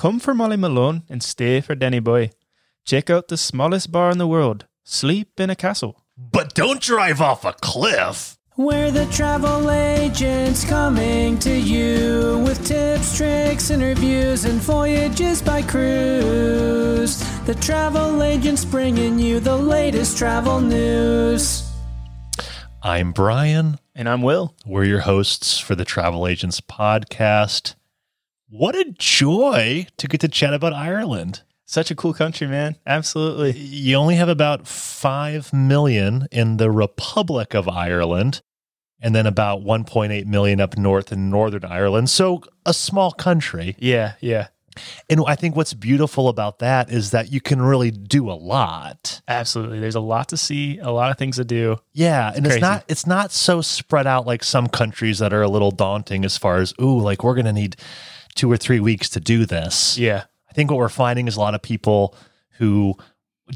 Come for Molly Malone and stay for Danny Boy. Check out the smallest bar in the world. Sleep in a castle. But don't drive off a cliff. We're the travel agents coming to you with tips, tricks, interviews, and voyages by cruise. The travel agents bringing you the latest travel news. I'm Brian. And I'm Will. We're your hosts for the Travel Agents podcast. What a joy to get to chat about Ireland. Such a cool country, man. Absolutely. You only have about 5 million in the Republic of Ireland and then about 1.8 million up north in Northern Ireland. So a small country. Yeah, yeah. And I think what's beautiful about that is that you can really do a lot. Absolutely. There's a lot to see, a lot of things to do. Yeah, and crazy. it's not it's not so spread out like some countries that are a little daunting as far as ooh, like we're going to need 2 or 3 weeks to do this. Yeah. I think what we're finding is a lot of people who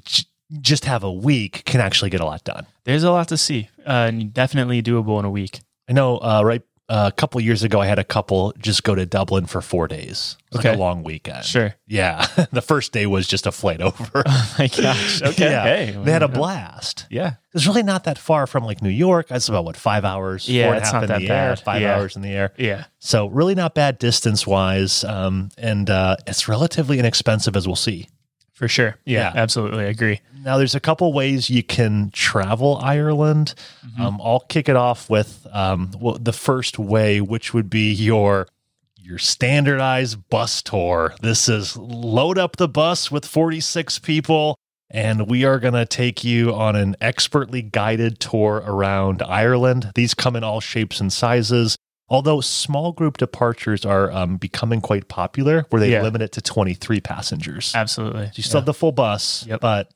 j- just have a week can actually get a lot done. There's a lot to see, uh, and definitely doable in a week. I know, uh, right? Uh, a couple years ago, I had a couple just go to Dublin for four days. Was like Okay. a long weekend. Sure. Yeah. the first day was just a flight over. Oh my gosh. Okay. yeah. Hey. They had a blast. Yeah. It's really not that far from like New York. It's about what, five hours? Yeah, four and it's half not in that the air, bad. five Yeah. hours in the air. Yeah. So, really not bad distance wise. Um, and uh, it's relatively inexpensive, as we'll see. For sure. Yeah, Yeah. absolutely. I agree. Now, there's a couple ways you can travel Ireland. Um, I'll kick it off with um, well, the first way, which would be your your standardized bus tour. This is load up the bus with 46 people, and we are going to take you on an expertly guided tour around Ireland. These come in all shapes and sizes. Although small group departures are um, becoming quite popular, where they Yeah. limit it to 23 passengers. Absolutely. You still have the full bus, Yep. but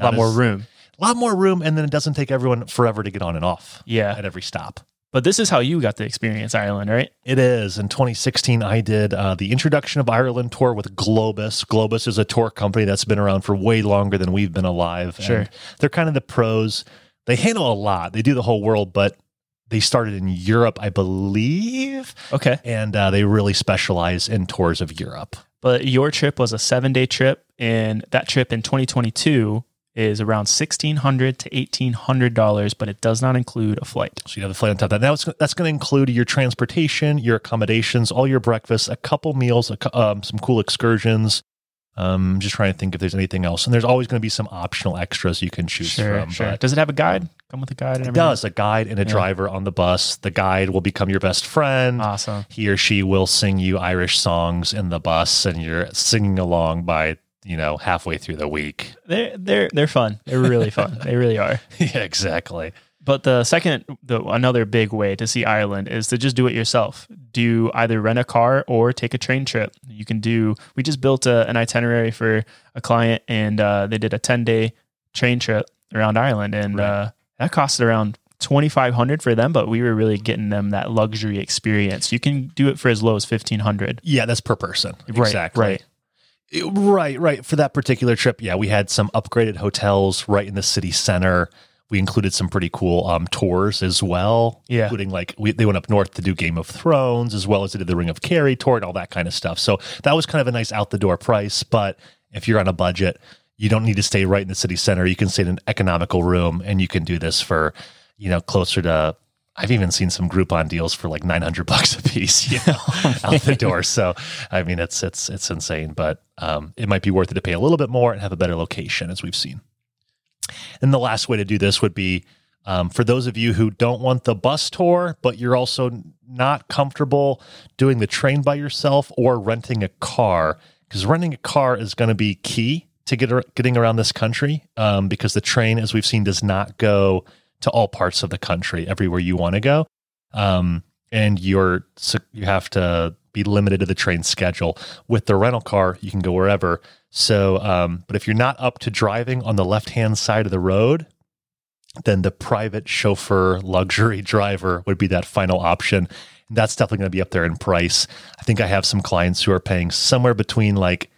a lot not more room. A lot more room, and then it doesn't take everyone forever to get on and off Yeah. at every stop. But this is how you got to experience Ireland, right? It is. In 2016, I did uh, the Introduction of Ireland tour with Globus. Globus is a tour company that's been around for way longer than we've been alive. Sure. And they're kind of the pros. They handle a lot, they do the whole world, but they started in Europe, I believe, Okay. and uh, they really specialize in tours of Europe. But your trip was a seven day trip, and that trip in 2022 is around 1,600 to $1,800, but it does not include a flight. So you have the flight on top of that. Now it's, that's going to include your transportation, your accommodations, all your breakfasts, a couple meals, a, um, some cool excursions. Um, just trying to think if there's anything else. And there's always going to be some optional extras you can choose Sure, from. sure. but Does it have a guide? Come with a guide and it does. A guide and a Yeah. driver on the bus. The guide will become your best friend. Awesome. He or she will sing you Irish songs in the bus, and you're singing along by you know halfway through the week. They're they're they're fun. They're really fun. They really are. yeah, exactly. But the second, the another big way to see Ireland is to just do it yourself. Do either rent a car or take a train trip. You can do. We just built a, an itinerary for a client, and uh, they did a ten day train trip around Ireland, and Right. uh, that costed around twenty five hundred for them. But we were really getting them that luxury experience. You can do it for as low as fifteen hundred. Yeah, that's per person. Right, Exactly. right. Right, right. For that particular trip, yeah, we had some upgraded hotels right in the city center. We included some pretty cool um, tours as well, Yeah. including like we, they went up north to do Game of Thrones as well as they did the Ring of Kerry tour and all that kind of stuff. So that was kind of a nice out the door price. But if you're on a budget, you don't need to stay right in the city center. You can stay in an economical room, and you can do this for you know closer to. I've even seen some Groupon deals for like 900 bucks a piece, you know, out the door. So, I mean, it's, it's, it's insane, but um, it might be worth it to pay a little bit more and have a better location as we've seen. And the last way to do this would be um, for those of you who don't want the bus tour, but you're also not comfortable doing the train by yourself or renting a car, because renting a car is going to be key to get getting around this country. Um, because the train, as we've seen, does not go to all parts of the country everywhere you want to go, um, and you're you have to be limited to the train schedule. With the rental car, you can go wherever. So, um, but if you're not up to driving on the left hand side of the road, then the private chauffeur luxury driver would be that final option. That's definitely going to be up there in price. I think I have some clients who are paying somewhere between like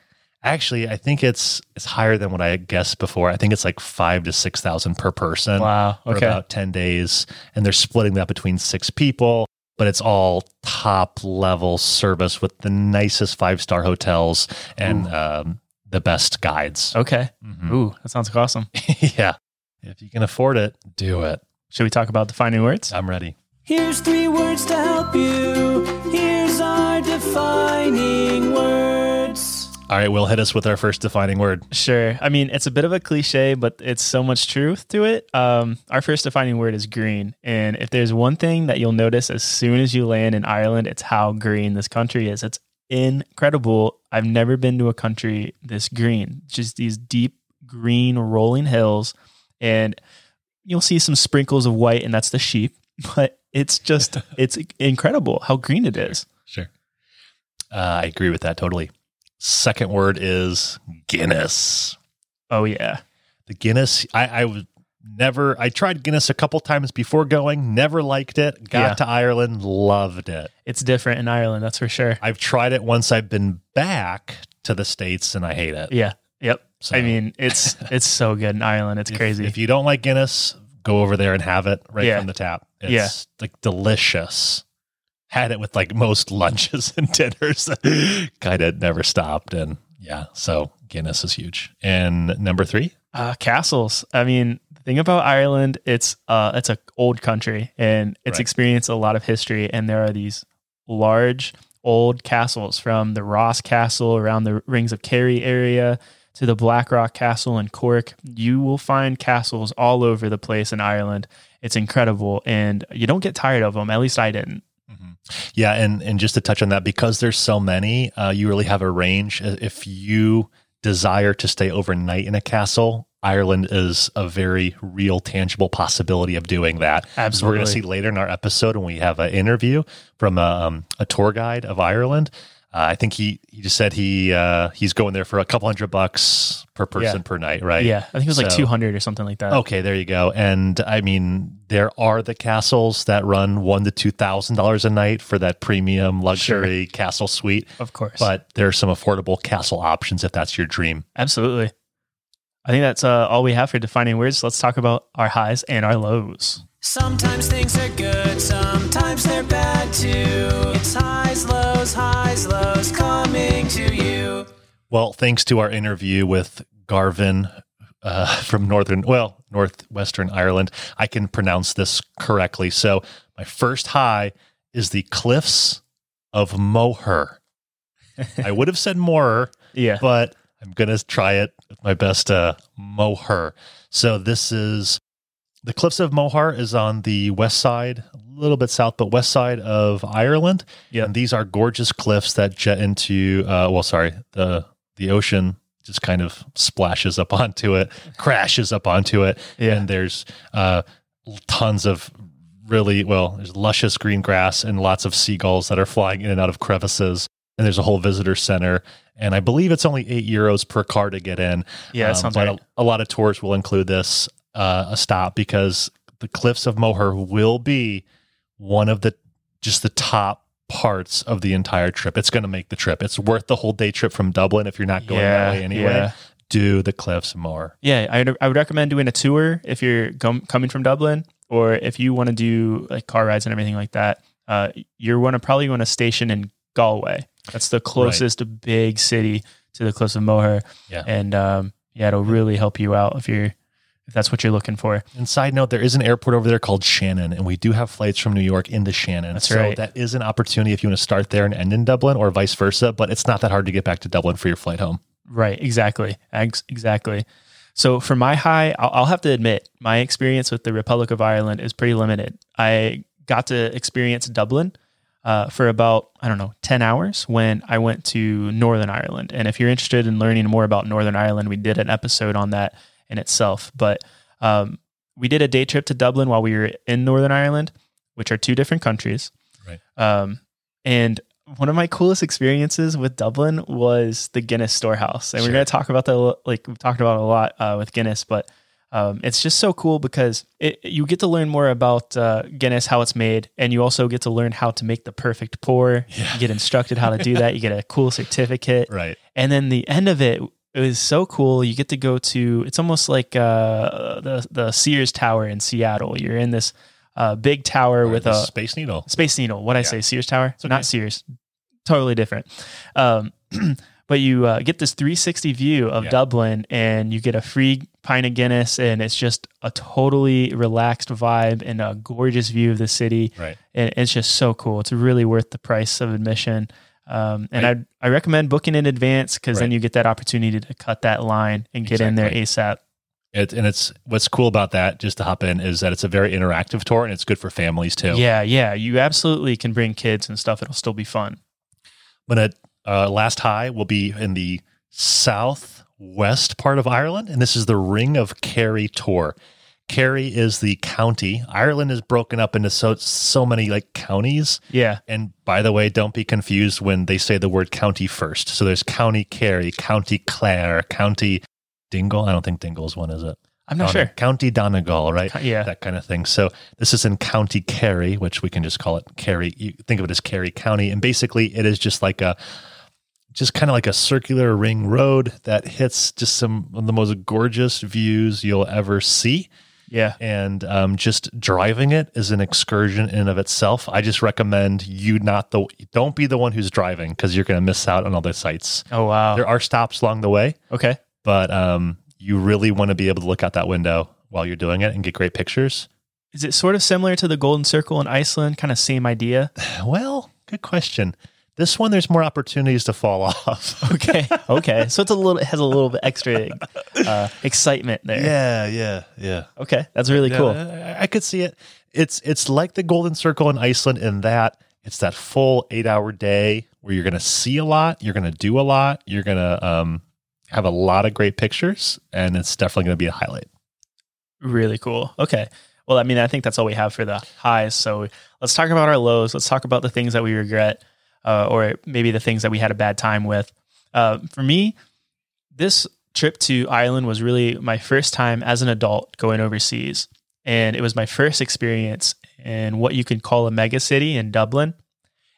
actually I think it's it's higher than what I guessed before. I think it's like five to six thousand per person Wow. for Okay. about 10 days. And they're splitting that between six people. but it's all top level service with the nicest five star hotels and um, the best guides. Okay. Mhm. Ooh, that sounds awesome. yeah. If you can afford it, do it. Should we talk about defining words? I'm ready. Here's three words to help you. Here's our defining words. All right, We'll hit us with our first defining word. Sure. I mean, it's a bit of a cliche, but it's so much truth to it. Um, our first defining word is green. And if there's one thing that you'll notice as soon as you land in Ireland, it's how green this country is. It's incredible. I've never been to a country this green, just these deep green rolling hills. And you'll see some sprinkles of white, and that's the sheep. But it's just, it's incredible how green it is. Sure. Uh, I agree with that totally. Second word is Guinness. Oh, yeah. The Guinness, I, I was never, I tried Guinness a couple times before going, never liked it. Got Yeah. to Ireland, loved it. It's different in Ireland, that's for sure. I've tried it once I've been back to the States and I hate it. Yeah. Yep. So I mean, it's it's so good in Ireland. It's if- crazy. If you don't like Guinness, go over there and have it right Yeah. from the tap. It's Yeah. like delicious. Had it with like most lunches and dinners. kind of never stopped. And yeah, so Guinness is huge. And number three, Uh, castles. I mean, the thing about Ireland, it's uh, it's a old country and it's Right. experienced a lot of history. And there are these large old castles from the Ross Castle around the Rings of Kerry area to the Blackrock Castle in Cork. You will find castles all over the place in Ireland. It's incredible, and you don't get tired of them. At least I didn't. Yeah, and and just to touch on that, because there's so many, uh, you really have a range. If you desire to stay overnight in a castle, Ireland is a very real, tangible possibility of doing that. As we're going to see later in our episode when we have an interview from a, um, a tour guide of Ireland. Uh, I think he he just said he uh, he's going there for a couple hundred bucks per person Yeah. per night, right? Yeah, I think it was like 200 or something like that. Okay, there you go. And I mean, there are the castles that run one to two thousand dollars a night for that premium luxury castle suite. Of course. But there are some affordable castle options if that's your dream. Absolutely. I think that's uh, all we have for defining words. Let's talk about our highs and our lows. Sometimes things are good, sometimes they're bad too. It's highs, lows, highs, lows coming to you. Well, thanks to our interview with Garvin uh, from northern, well, northwestern Ireland, I can pronounce this correctly. So my first high is the cliffs of Moher. I would have said Moher, Yeah. but I'm gonna try it with my best uh Moher. So this is the Cliffs of Moher is on the west side, a little bit south, but west side of Ireland. Yeah. And these are gorgeous cliffs that jet into uh well sorry, the the ocean just kind of splashes up onto it, crashes up onto it. Yeah. And there's uh tons of really well, there's luscious green grass and lots of seagulls that are flying in and out of crevices. And there's a whole visitor center. And I believe it's only eight euros per car to get in. Yeah, Um, sounds but right. a, a lot of tours will include this uh, a stop because the cliffs of Moher will be one of the just the top parts of the entire trip. It's going to make the trip. It's worth the whole day trip from Dublin if you're not going that way anyway. Yeah. Do the cliffs more. Yeah, I would, I would recommend doing a tour if you're com- coming from Dublin, or if you want to do like car rides and everything like that. Uh, you're want to probably want to station in Galway. That's the closest big city to the Cliffs of Moher, Yeah. and um, yeah, it'll really help you out if you're if that's what you're looking for. And side note, there is an airport over there called Shannon, and we do have flights from New York into Shannon. That's so right. that is an opportunity if you want to start there and end in Dublin, or vice versa. But it's not that hard to get back to Dublin for your flight home. Right, exactly, Ex- exactly. So for my high, I'll, I'll have to admit my experience with the Republic of Ireland is pretty limited. I got to experience Dublin uh, for about I don't know ten hours when I went to Northern Ireland. And if you're interested in learning more about Northern Ireland, we did an episode on that in itself. But um, we did a day trip to Dublin while we were in Northern Ireland, which are two different countries. Right. Um, and one of my coolest experiences with Dublin was the Guinness storehouse. And Sure. we're going to talk about that, like we've talked about a lot uh, with Guinness, but um, it's just so cool because it, you get to learn more about uh, Guinness, how it's made, and you also get to learn how to make the perfect pour. Yeah. You get instructed how to do that. You get a cool certificate. Right. And then the end of it it was so cool. You get to go to it's almost like uh, the the Sears Tower in Seattle. You're in this uh, big tower with a Space Needle. Space Needle. What I say, Sears Tower, okay. not Sears. Totally different. Um, but you uh, get this 360 view of Yeah. Dublin, and you get a free pint of Guinness, and it's just a totally relaxed vibe and a gorgeous view of the city. Right. And it's just so cool. It's really worth the price of admission. Um, and I I recommend booking in advance because then you get that opportunity to cut that line and get in there ASAP. It, and it's what's cool about that, just to hop in, is that it's a very interactive tour and it's good for families too. Yeah, yeah. You absolutely can bring kids and stuff. It'll still be fun. But at uh, last high will be in the southwest part of Ireland, and this is the Ring of Kerry tour. Kerry is the county. Ireland is broken up into so so many like counties. Yeah. And by the way, don't be confused when they say the word county first. So there's County Kerry, County Clare, County Dingle. I don't think Dingle's one, is it? I'm not sure. County Donegal, right? Yeah. That kind of thing. So this is in County Kerry, which we can just call it Kerry. You think of it as Kerry County. And basically it is just like a just kind of like a circular ring road that hits just some of the most gorgeous views you'll ever see. Yeah. And um, just driving it is an excursion in and of itself. I just recommend you not the don't be the one who's driving because you're going to miss out on other sites. Oh wow. There are stops along the way, Okay. but um, you really want to be able to look out that window while you're doing it and get great pictures. Is it sort of similar to the Golden Circle in Iceland? Kind of same idea. Well, good question. This one, there's more opportunities to fall off. Okay. Okay. So it's a little. It has a little bit extra uh, excitement there. yeah, yeah, yeah. Okay. That's really Yeah, cool. I, I could see it. It's it's like the Golden Circle in Iceland in that it's that full eight hour day where you're going to see a lot, you're going to do a lot, you're going to um, have a lot of great pictures, and it's definitely going to be a highlight. Really cool. Okay. Well, I mean, I think that's all we have for the highs. So let's talk about our lows. Let's talk about the things that we regret, uh, or maybe the things that we had a bad time with. Uh, for me, this trip to Ireland was really my first time as an adult going overseas. And it was my first experience in what you could call a mega city in Dublin.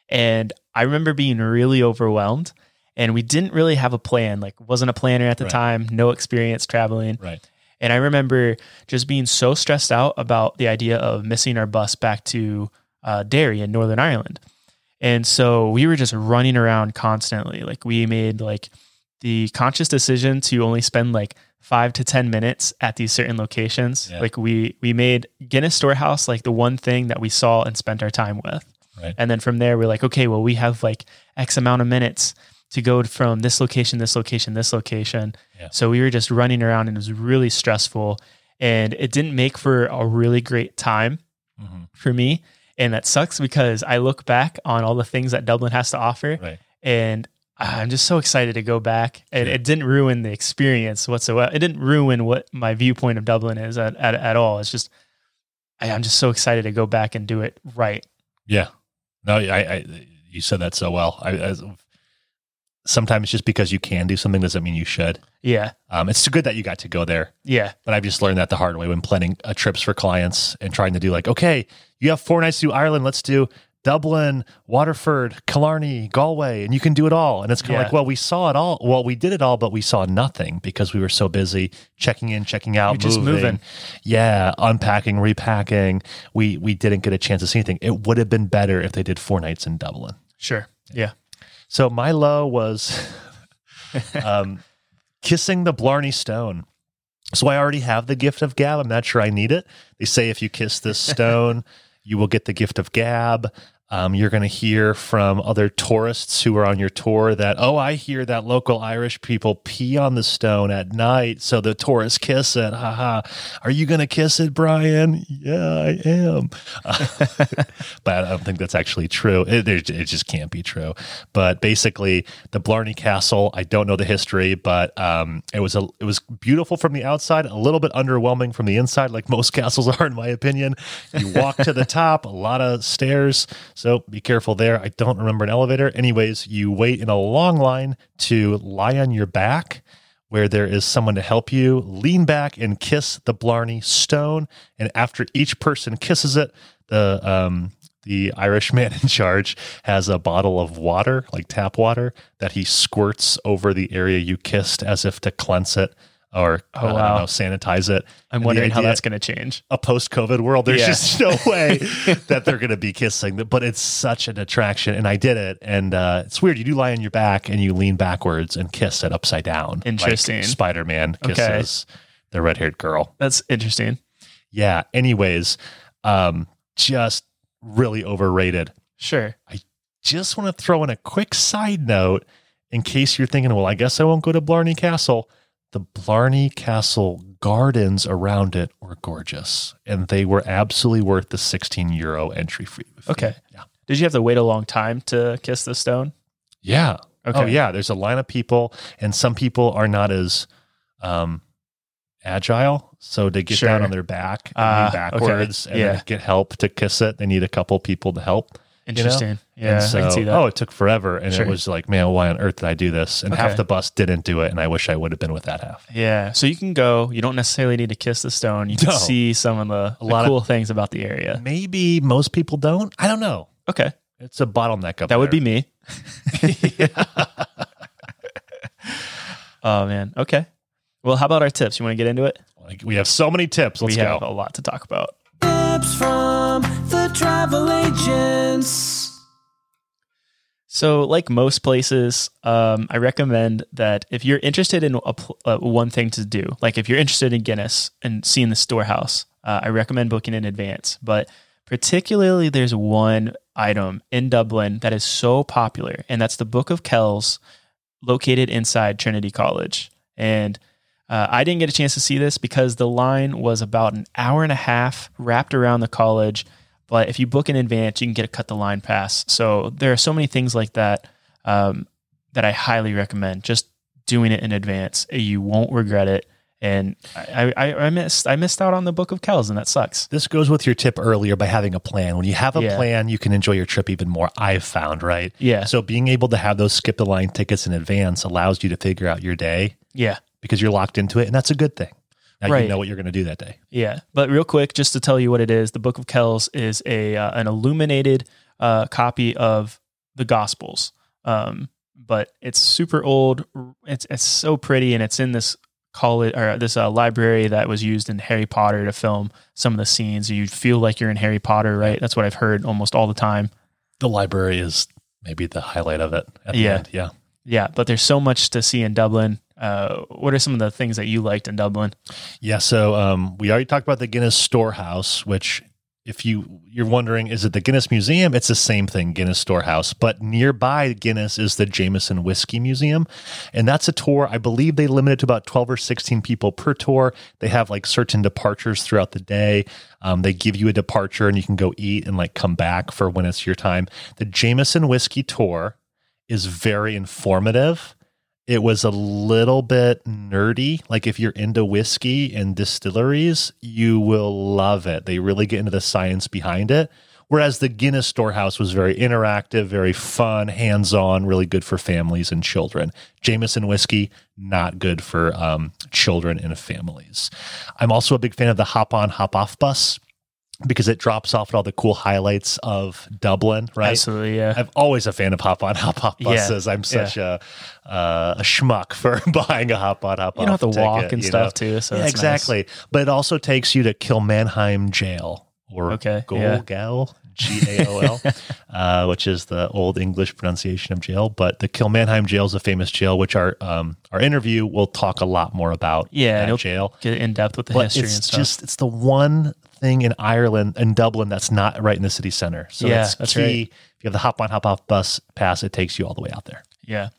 And I remember being really overwhelmed. And we didn't really have a plan. Like, wasn't a planner at the Right. time, no experience traveling. Right. And I remember just being so stressed out about the idea of missing our bus back to uh, Derry in Northern Ireland. And so we were just running around constantly. Like we made like the conscious decision to only spend like five to 10 minutes at these certain locations. Yeah. Like we, we made Guinness Storehouse like the one thing that we saw and spent our time with. Right. And then from there, we're like, okay, well, we have like X amount of minutes to go from this location, this location, this location. Yeah. So we were just running around and it was really stressful. And it didn't make for a really great time Mhm. for me. And that sucks because I look back on all the things that Dublin has to offer Right. and I'm just so excited to go back. And Yeah. it didn't ruin the experience whatsoever. It didn't ruin what my viewpoint of Dublin is at, at, at all. It's just, I, I'm just so excited to go back and do it right. Yeah. No, I, I you said that so well. I, I sometimes just because you can do something doesn't mean you should. Yeah. Um, it's good that you got to go there. Yeah. But I've just learned that the hard way when planning uh, trips for clients and trying to do like, okay, you have four nights to do Ireland. Let's do Dublin, Waterford, Killarney, Galway, and you can do it all. And it's kind of Yeah. like, well, we saw it all. Well, we did it all, but we saw nothing because we were so busy checking in, checking out, You're just moving. moving. Yeah, unpacking, repacking. We we didn't get a chance to see anything. It would have been better if they did four nights in Dublin. Sure. Yeah. So my low was um, kissing the Blarney Stone. So I already have the gift of gab. I'm not sure I need it. They say if you kiss this stone, you will get the gift of gab. Um, you're going to hear from other tourists who are on your tour that, oh, I hear that local Irish people pee on the stone at night. So the tourists kiss it. Haha. Are you going to kiss it, Brian? Yeah, I am. but I don't think that's actually true. It, it it just can't be true. But basically, the Blarney Castle. I don't know the history, but um, it was a it was beautiful from the outside, a little bit underwhelming from the inside, like most castles are, in my opinion. You walk to the top, a lot of stairs, so be careful there. I don't remember an elevator. Anyways, you wait in a long line to lie on your back where there is someone to help you lean back and kiss the Blarney stone. And after each person kisses it, the um, the Irish man in charge has a bottle of water, like tap water, that he squirts over the area you kissed as if to cleanse it. Or Oh, I don't know, sanitize it. I'm And wondering how that's going to change. a post-COVID world. There's Yeah. just no way that they're going to be kissing. But it's such an attraction, and I did it. And uh, it's weird. You do lie on your back and you lean backwards and kiss it upside down. Interesting. Like Spider-Man Okay. kisses the red-haired girl. That's interesting. Yeah. Anyways, um, just really overrated. Sure. I just want to throw in a quick side note in case you're thinking, well, I guess I won't go to Blarney Castle. The Blarney Castle gardens around it were gorgeous, and they were absolutely worth the 16 euro entry fee. Okay. Yeah. Did you have to wait a long time to kiss the stone? Yeah. Okay. Oh, yeah. There's a line of people, and some people are not as um, agile. So to get Sure. down on their back and Ah, lean okay. backwards and Yeah. get help to kiss it, they need a couple people to help. Interesting. Yeah, and so, I can see that. oh, it took forever. And Sure. it was like, man, why on earth did I do this? And half the bus didn't do it. And I wish I would have been with that half. Yeah. So you can go. You don't necessarily need to kiss the stone. You can No. see some of the, the lot of- cool things about the area. Maybe most people don't. I don't know. Okay. It's a bottleneck up That would be me. oh man. Okay. Well, how about our tips? You want to get into it? We have so many tips. Let's we have a lot to talk about. Tips from travel agents. So, like most places, um, I recommend that if you're interested in a, uh, one thing to do, like if you're interested in Guinness and seeing the storehouse, uh, I recommend booking in advance. But particularly, there's one item in Dublin that is so popular, and that's the Book of Kells, located inside Trinity College. And uh, I didn't get a chance to see this because the line was about an hour and a half wrapped around the college. But if you book in advance, you can get a cut the line pass. So there are so many things like that um, that I highly recommend. Just doing it in advance, you won't regret it. And I, I, I missed I missed out on the Book of Kells, and that sucks. This goes with your tip earlier by having a plan. When you have a Yeah. plan, you can enjoy your trip even more. I've found, right? Yeah, So being able to have those skip the line tickets in advance allows you to figure out your day yeah. because you're locked into it. And that's a good thing. Now you Right. know what you're going to do that day. Yeah, but real quick, just to tell you what it is, the Book of Kells is a uh, an illuminated uh, copy of the Gospels. Um, but it's super old. It's it's so pretty, and it's in this college or this uh, library that was used in Harry Potter to film some of the scenes. You feel like you're in Harry Potter, right? That's what I've heard almost all the time. The library is maybe the highlight of it. At the Yeah. end. Yeah. Yeah, but there's so much to see in Dublin. Uh, what are some of the things that you liked in Dublin? Yeah. So um, we already talked about the Guinness Storehouse, which, if you you're wondering, is it the Guinness Museum? It's the same thing, Guinness Storehouse. But nearby Guinness is the Jameson Whiskey Museum, and that's a tour. I believe they limit it to about twelve or sixteen people per tour. They have like certain departures throughout the day. Um, they give you a departure, and you can go eat and like come back for when it's your time. The Jameson Whiskey Tour is very informative it was a little bit nerdy. Like if you're into whiskey and distilleries, you will love it. They really get into the science behind it. Whereas the Guinness Storehouse was very interactive, very fun, hands on, really good for families and children. Jameson whiskey, not good for um, children and families. I'm also a big fan of the hop on, hop off bus because it drops off at all the cool highlights of Dublin, right? Absolutely, yeah. I'm always a fan of hop on hop off Yeah, buses. I'm such a uh, a schmuck for buying a hop on hop You don't have to walk and stuff know? too. So yeah, that's nice. exactly. But it also takes you to Kilmainham Jail or Okay, yeah. Golgal, G A O L, uh, which is the old English pronunciation of jail. But the Kilmainham Jail is a famous jail, which our um, our interview will talk a lot more about. Yeah, that jail. Get in depth with the But history it's and stuff. just it's the one thing in Ireland in Dublin that's not right in the city center. So Yeah, that's, that's key. right. If you have the hop on hop off bus pass, it takes you all the way out there. Yeah.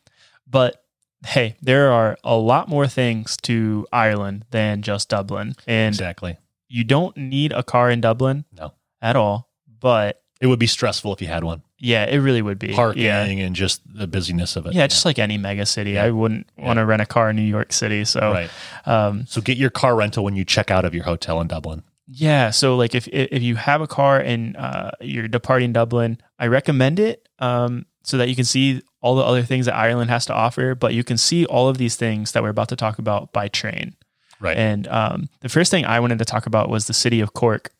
But hey, there are a lot more things to Ireland than just Dublin. And Exactly. you don't need a car in Dublin No. at all. But It would be stressful if you had one. yeah, it really would be. Parking Yeah. and just the busyness of it. Yeah, just like any mega city. Yeah. I wouldn't Yeah. want to rent a car in New York City. So, right. um, So get your car rental when you check out of your hotel in Dublin. yeah. So, like, if if you have a car and uh, you're departing Dublin, I recommend it um, so that you can see all the other things that Ireland has to offer. But you can see all of these things that we're about to talk about by train. Right. And um, the first thing I wanted to talk about was the city of Cork,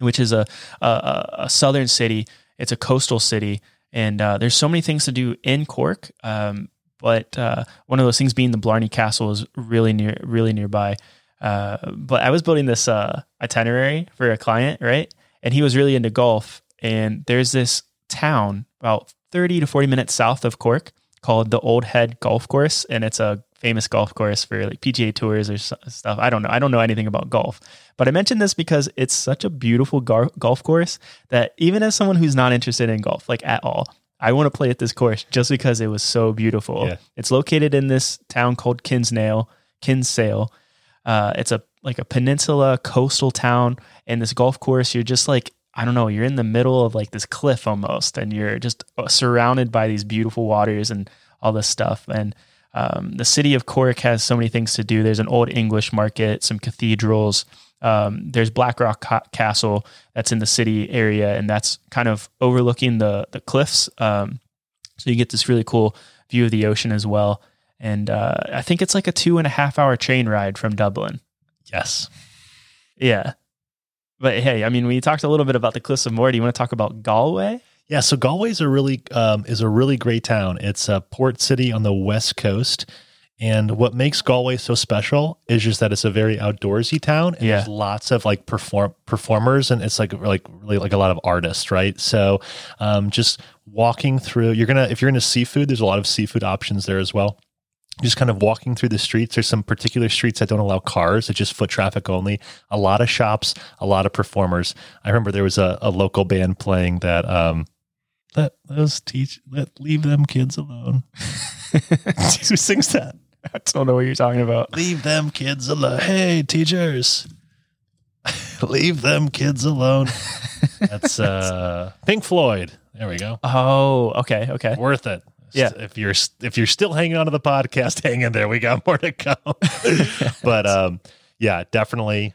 which is a a, a southern city. It's a coastal city, and uh, there's so many things to do in Cork. Um, but uh, one of those things being the Blarney Castle is really near, really nearby. Uh, but I was building this uh, itinerary for a client, right? And he was really into golf. And there's this town about 30 to 40 minutes south of Cork called the Old Head Golf Course, and it's a famous golf course for like PGA tours or stuff. I don't know. I don't know anything about golf, but I mentioned this because it's such a beautiful gar- golf course that even as someone who's not interested in golf, like at all, I want to play at this course just because it was so beautiful. Yeah. It's located in this town called Kinsale. Kinsale. Uh, it's a like a peninsula coastal town, and this golf course, you're just like I don't know, you're in the middle of like this cliff almost, and you're just uh, surrounded by these beautiful waters and all this stuff. And um, the city of Cork has so many things to do. There's an old English market, some cathedrals. Um, there's Blackrock Ca- Castle that's in the city area, and that's kind of overlooking the the cliffs. Um, so you get this really cool view of the ocean as well. And uh, I think it's like a two and a half hour train ride from Dublin. Yes. Yeah. But hey, I mean, we talked a little bit about the Cliffs of Moher. Do you want to talk about Galway? Yeah, so Galway is a really um, is a really great town. It's a port city on the west coast, and what makes Galway so special is just that it's a very outdoorsy town. And Yeah. there's lots of like perform performers, and it's like like really like a lot of artists, right? So, um, just walking through, you're gonna if you're into seafood, there's a lot of seafood options there as well. Just kind of walking through the streets. There's some particular streets that don't allow cars; it's just foot traffic only. A lot of shops, a lot of performers. I remember there was a, a local band playing that. Um, let those teach let leave them kids alone. Who sings that? I don't know what you're talking about. Leave them kids alone. Hey, teachers. leave them kids alone. That's uh Pink Floyd. There we go. Oh, okay, okay. Worth it. Yeah. If you're if you're still hanging on to the podcast, hang in there. We got more to go. but um yeah, definitely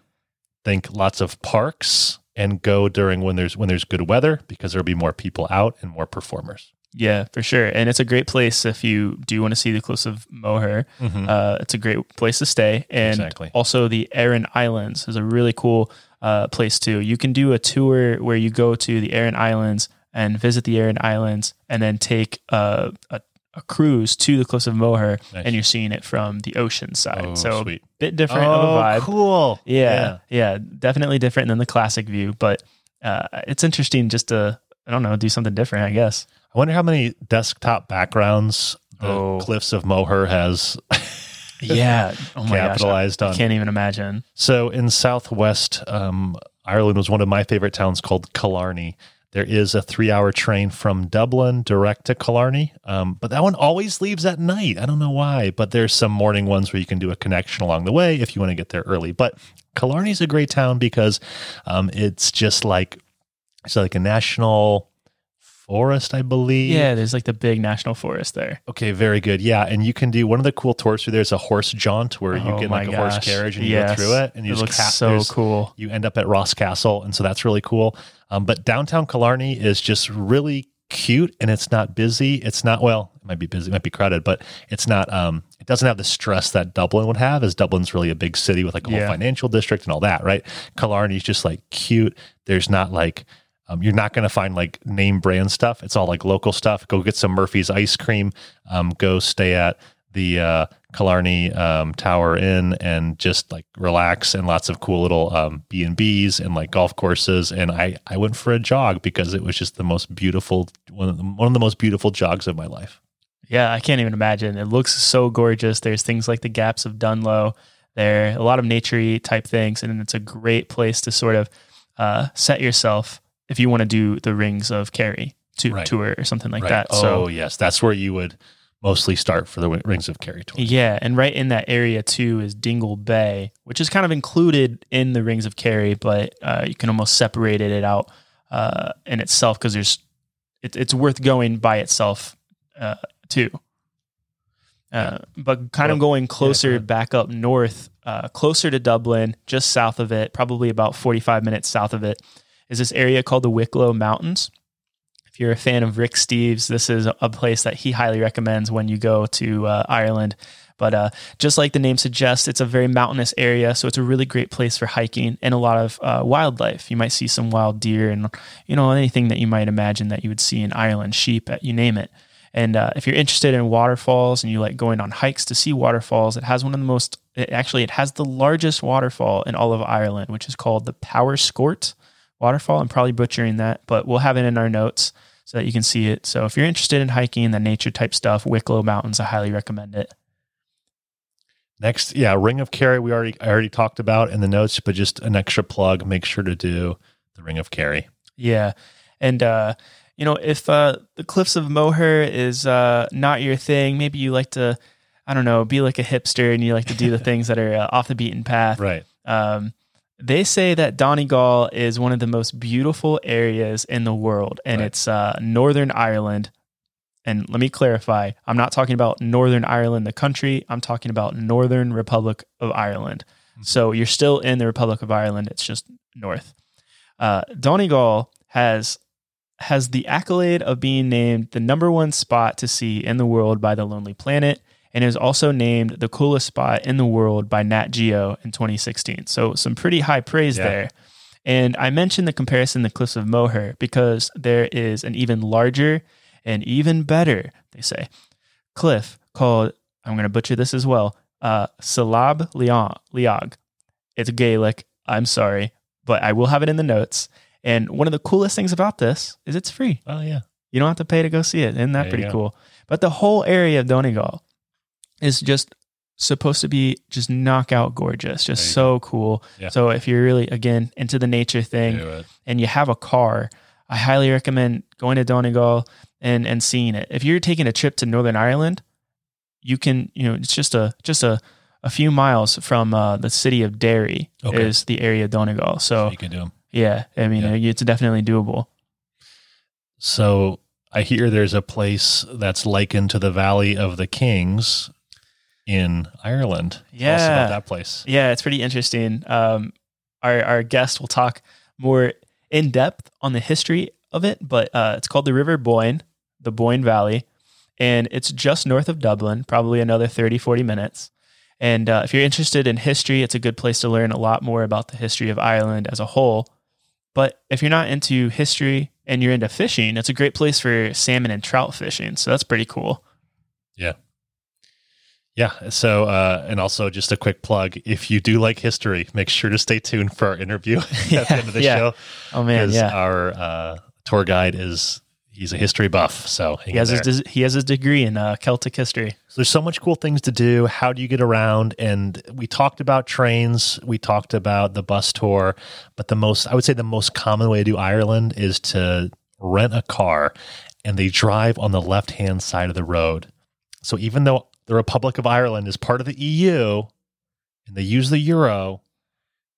think lots of parks and go during when there's when there's good weather because there'll be more people out and more performers. Yeah, for sure. And it's a great place if you do want to see the Cliffs of Moher. Uh, it's a great place to stay. And Exactly. also the Aran Islands is a really cool uh, place too. You can do a tour where you go to the Aran Islands and visit the Aran Islands and then take uh, a, a cruise to the Cliffs of Moher Nice. and you're seeing it from the ocean side. Oh, so sweet. a bit different of a vibe. cool. Yeah, yeah, definitely different than the classic view, but uh, it's interesting just to I don't know do something different. I guess. I wonder how many desktop backgrounds the Oh. Cliffs of Moher has Yeah. Oh my capitalized gosh. I on. can't even imagine. So in Southwest um, Ireland was one of my favorite towns called Killarney. There is a three-hour train from Dublin direct to Killarney, um, but that one always leaves at night. I don't know why, but there's some morning ones where you can do a connection along the way if you want to get there early. But Killarney's a great town because um, it's just like it's like a national forest, I believe. Yeah, there's like the big national forest there. Okay, very good. Yeah, and you can do one of the cool tours through there's a horse jaunt where you Oh get like a horse carriage and you Yes. go through it, and you It just looks cap- so cool. You end up at Ross Castle, and so that's really cool. Um, but downtown Killarney is just really cute, and it's not busy. It's not well, it might be busy, it might be crowded, but it's not. Um, it doesn't have the stress that Dublin would have, as Dublin's really a big city with like a Yeah. whole financial district and all that, right? Killarney's just like cute. There's not like um, you're not going to find like name brand stuff. It's all like local stuff. Go get some Murphy's ice cream. Um, go stay at the uh, Killarney um, Tower Inn and just like relax and lots of cool little um, B and B's and like golf courses. And I I went for a jog because it was just the most beautiful one of the, one of the most beautiful jogs of my life. Yeah, I can't even imagine. It looks so gorgeous. There's things like the gaps of Dunloe there, a lot of naturey type things, and it's a great place to sort of uh, set yourself if you want to do the Rings of Kerry to Right. tour or something like Right. that. Oh So yes, that's where you would mostly start for the Rings of Kerry tour. yeah, and right in that area too is Dingle Bay, which is kind of included in the Rings of Kerry, but uh, you can almost separate it out uh, in itself because there's it, it's worth going by itself uh, too. Uh, but kind of going closer ahead. back up north, uh, closer to Dublin, just south of it, probably about 45 minutes south of it, is this area called the Wicklow Mountains. If you're a fan of Rick Steves, this is a place that he highly recommends when you go to uh, Ireland. But uh, just like the name suggests, it's a very mountainous area, so it's a really great place for hiking and a lot of uh, wildlife. You might see some wild deer and you know anything that you might imagine that you would see in Ireland, sheep, you name it. And uh, if you're interested in waterfalls and you like going on hikes to see waterfalls, it has one of the most. It, actually, it has the largest waterfall in all of Ireland, which is called the Powerscourt waterfall. I'm probably butchering that, but we'll have it in our notes so that you can see it. So if you're interested in hiking the nature type stuff, Wicklow Mountains, I highly recommend it. Next, yeah, Ring of Kerry. We already I already talked about in the notes, but just an extra plug. Make sure to do the Ring of Kerry. Yeah, and uh, you know if uh, the Cliffs of Moher is uh, not your thing, maybe you like to, I don't know, be like a hipster and you like to do the things that are uh, off the beaten path. Right. Um, they say that Donegal is one of the most beautiful areas in the world, and Right. it's uh, Northern Ireland. And let me clarify: I'm not talking about Northern Ireland, the country. I'm talking about Northern Republic of Ireland. So you're still in the Republic of Ireland. It's just north. Uh, Donegal has has the accolade of being named the number one spot to see in the world by the Lonely Planet, and is also named the coolest spot in the world by Nat Geo in 2016. So some pretty high praise Yeah. there. And I mentioned the comparison the Cliffs of Moher because there is an even larger and even better, they say, cliff called, I'm going to butcher this as well, uh, Salab Leog. It's Gaelic. I'm sorry, but I will have it in the notes. And one of the coolest things about this is it's free. Oh yeah. You don't have to pay to go see it. Isn't that There pretty cool? But the whole area of Donegal is just supposed to be just knockout gorgeous, just so cool. Yeah. So if you're really again into the nature thing and you have a car, I highly recommend going to Donegal and and seeing it. If you're taking a trip to Northern Ireland, you can you know it's just a just a a few miles from uh, the city of Derry Okay. is the area of Donegal. So you can do them. yeah, I mean Yeah. it's definitely doable. So I hear there's a place that's likened to the Valley of the Kings in Ireland. Tell us Yeah. about that place. Yeah, it's pretty interesting. Um, our our guest will talk more in depth on the history of it, but uh, it's called the River Boyne, the Boyne Valley, and it's just north of Dublin, probably another 30, 40 minutes. And uh, if you're interested in history, it's a good place to learn a lot more about the history of Ireland as a whole. But if you're not into history and you're into fishing, it's a great place for salmon and trout fishing. So that's pretty cool. Yeah. So, uh, and also just a quick plug: if you do like history, make sure to stay tuned for our interview at Yeah, the end of the yeah. show Oh man, yeah. our uh, tour guide is he's a history buff. So He has his he has his degree in uh, Celtic history. So there's so much cool things to do. How do you get around? And we talked about trains, we talked about the bus tour, but the most, I would say, the most common way to do Ireland is to rent a car and they drive on the left hand side of the road. So even though the Republic of Ireland is part of the EU and they use the euro,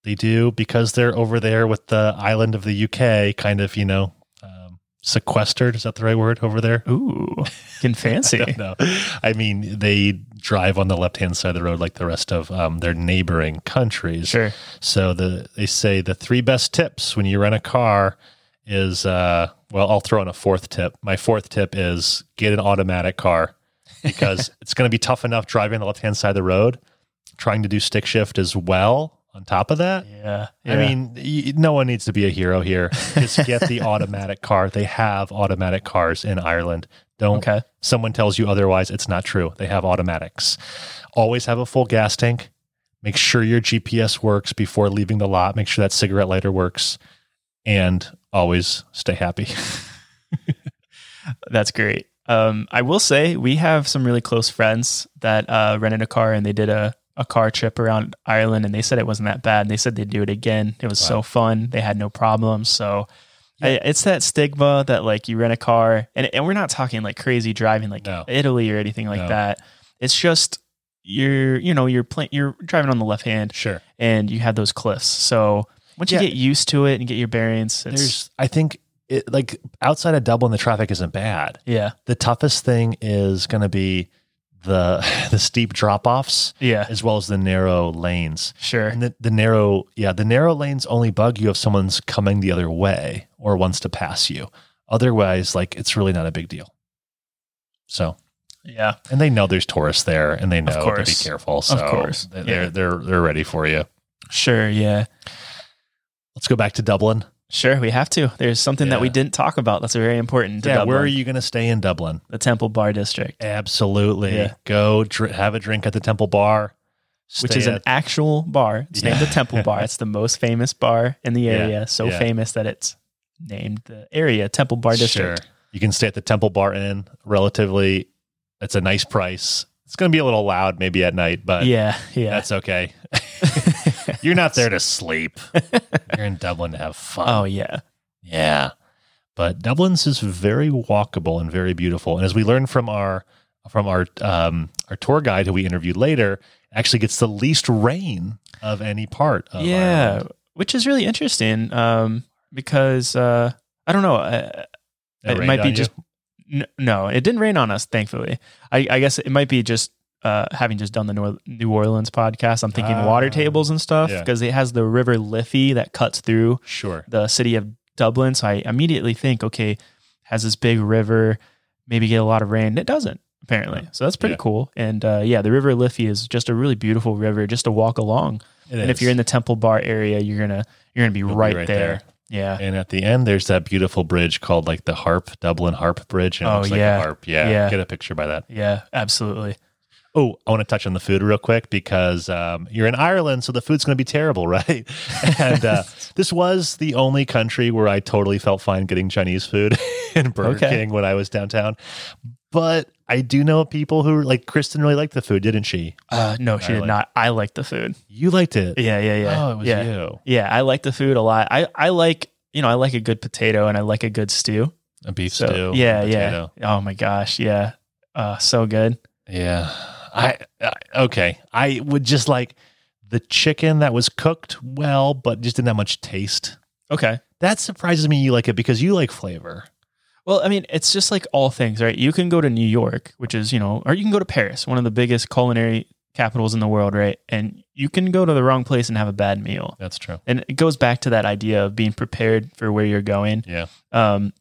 they do because they're over there with the island of the UK, kind of, you know, um, sequestered. Is that the right word over there? Ooh, getting fancy. No, I mean they drive on the left hand side of the road like the rest of um, their neighboring countries. Sure. So the they say the three best tips when you rent a car is uh, well, I'll throw in a fourth tip. My fourth tip is get an automatic car because it's going to be tough enough driving on the left hand side of the road, trying to do stick shift as well. On top of that, Yeah. I mean, y- no one needs to be a hero here. Just get the automatic car. They have automatic cars in Ireland. Don't okay. someone tells you otherwise, it's not true. They have automatics. Always have a full gas tank. Make sure your GPS works before leaving the lot. Make sure that cigarette lighter works. And always stay happy. That's great. Um, I will say we have some really close friends that uh, rented a car and they did a, a car trip around Ireland and they said it wasn't that bad. And They said they'd do it again. It was so fun. They had no problems. So I, it's that stigma that like you rent a car and, and we're not talking like crazy driving like No. Italy or anything like No. that. It's just you're, you know, you're playing, you're driving on the left hand Sure. and you have those cliffs. So once Yeah. you get used to it and get your bearings, it's, There's, I think, it, like outside of Dublin, the traffic isn't bad. yeah, The toughest thing is going to be the the steep drop offs yeah, as well as the narrow lanes. sure. And the, the narrow, yeah, the narrow lanes only bug you if someone's coming the other way or wants to pass you. Otherwise, like it's really not a big deal. So, Yeah. and they know there's tourists there, and they know to be careful. So course. they're Yeah. they're they're ready for you. Sure. Yeah. Let's go back to Dublin. Sure, we have to. There's something that we didn't talk about that's very important yeah, Dublin. where are you going to stay in Dublin? The Temple Bar District, Absolutely. Yeah. Go dr- have a drink at the Temple Bar, which is an actual bar. It's named the Temple Bar. It's the most famous bar in the Yeah, area. So yeah. famous that it's named the area Temple Bar District. Sure. You can stay at the Temple Bar Inn. Relatively, it's a nice price. It's going to be a little loud maybe at night, but Yeah, yeah. that's okay. You're not there to sleep. You're in Dublin to have fun. oh yeah. Yeah. But Dublin's is very walkable and very beautiful. And as we learned from our from our um, our tour guide who we interviewed later, actually gets the least rain of any part of yeah, Ireland. which is really interesting um, because uh, I don't know. Uh, It it might be just n- no. It didn't rain on us, thankfully. I, I guess it might be just uh, having just done the New Orleans podcast. I'm thinking water Ah, tables and stuff yeah. because it has the River Liffey that cuts through Sure. the city of Dublin. So I immediately think, okay, has this big river, maybe get a lot of rain. It doesn't apparently. So that's pretty Yeah. cool. And uh, yeah, the River Liffey is just a really beautiful river just to walk along. It and if you're in the Temple Bar area, you're gonna you're gonna be right, right there. there. Yeah. And at the end, there's that beautiful bridge called like the Harp, Dublin Harp Bridge. And it Oh, looks like a harp. Yeah, Yeah. Get a picture by that. Yeah, absolutely. Oh, I want to touch on the food real quick because um, you're in Ireland, so the food's going to be terrible, right? and uh, this was the only country where I totally felt fine getting Chinese food in Burger Okay. King when I was downtown. But I do know people who like Kristen really liked the food, didn't she? Uh, no, she did not. I liked the food. You liked it. Yeah, yeah, yeah. Oh, it was yeah. you. Yeah, I like the food a lot. I, I like you know I like a good potato and I like a good stew. A beef So stew. yeah, yeah. Oh my gosh, yeah. Uh, so good. Yeah. I, I okay. I would just like the chicken that was cooked well, but just didn't have much taste. Okay. That surprises me you like it because you like flavor. Well, I mean, it's just like all things, right? You can go to New York, which is, you know, or you can go to Paris, one of the biggest culinary capitals in the world, right? And you can go to the wrong place and have a bad meal. That's true. And it goes back to that idea of being prepared for where you're going. Yeah. Um,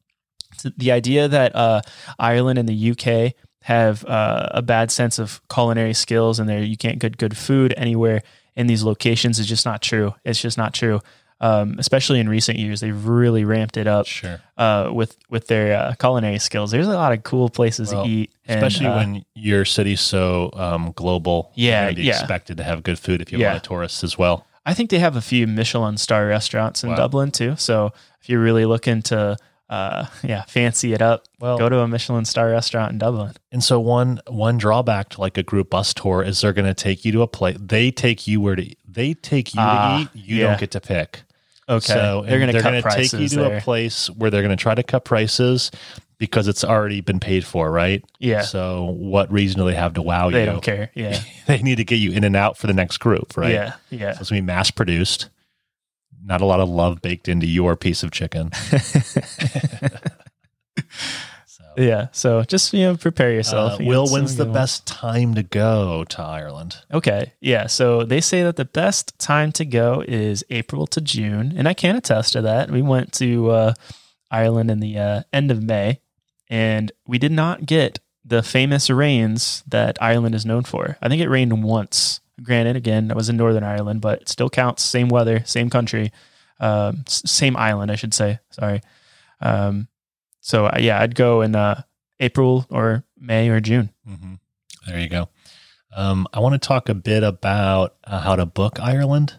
the idea that uh, Ireland and the UK have uh, a bad sense of culinary skills and there you can't get good food anywhere in these locations is just not true. It's just not true. Um, especially in recent years, they've really ramped it up Sure. uh, with with their uh, culinary skills. There's a lot of cool places Well, to eat, and, Especially uh, when your city's so um, global. Yeah, you're yeah. expected to have good food if you Yeah. of tourists as well. I think they have a few Michelin star restaurants in Wow. Dublin too. So if you're really looking to, uh, yeah, fancy it up, Well, go to a Michelin star restaurant in Dublin. and so one one drawback to like a group bus tour is they're going to take you to a place. They take you where to. They take you Ah, to eat. You yeah. don't get to pick. Okay, So they're going to they're cut gonna take you to there. a place where they're going to try to cut prices because it's already been paid for, right? yeah, So what reason do they have to wow they you? They don't care. Yeah, they need to get you in and out for the next group, right? yeah, yeah. So it's going to be mass produced. Not a lot of love baked into your piece of chicken. So, Yeah, so just you know, prepare yourself. uh, Will, when's the best time to go to Ireland? Okay. Yeah. So they say that the best time to go is April to June. And I can attest to that. We went to uh, Ireland in the uh, end of May and we did not get the famous rains that Ireland is known for. I think it rained once. Granted, again, I was in Northern Ireland, but it still counts. Same weather, same country, um, same island, I should say. Sorry. Um, so uh, yeah, I'd go in uh, April or May or June. Mm-hmm. There you go. Um, I want to talk a bit about uh, how to book Ireland.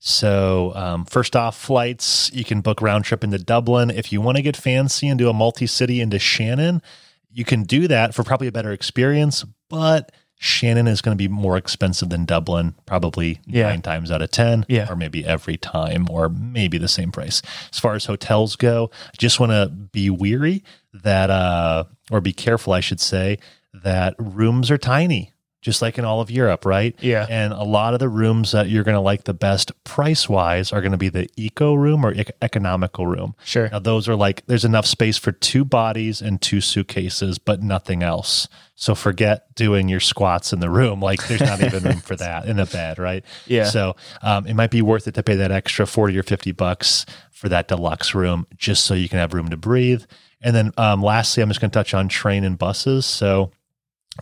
So, um, first off, flights you can book round trip into Dublin. If you want to get fancy and do a multi city into Shannon, you can do that for probably a better experience. But Shannon is going to be more expensive than Dublin, probably Yeah. nine times out of 10, Yeah. or maybe every time, or maybe the same price. As far as hotels go, just want to be weary that, uh, or be careful, I should say, that rooms are tiny, just like in all of Europe, right? Yeah. And a lot of the rooms that you're going to like the best price wise are going to be the eco room or ec- economical room. Sure. Now, those are like, there's enough space for two bodies and two suitcases, but nothing else. So forget doing your squats in the room. Like, there's not even room for that in the bed, right? Yeah. So um, it might be worth it to pay that extra 40 or 50 bucks for that deluxe room just so you can have room to breathe. And then um, lastly, I'm just going to touch on train and buses. So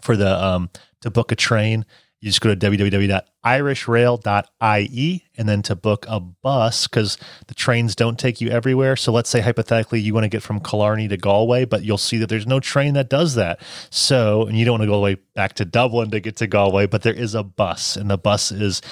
for the, um, to book a train, you just go to www.irishrail.ie and then to book a bus because the trains don't take you everywhere. So let's say hypothetically you want to get from Killarney to Galway, but you'll see that there's no train that does that. So, and you don't want to go all the way back to Dublin to get to Galway, but there is a bus and the bus is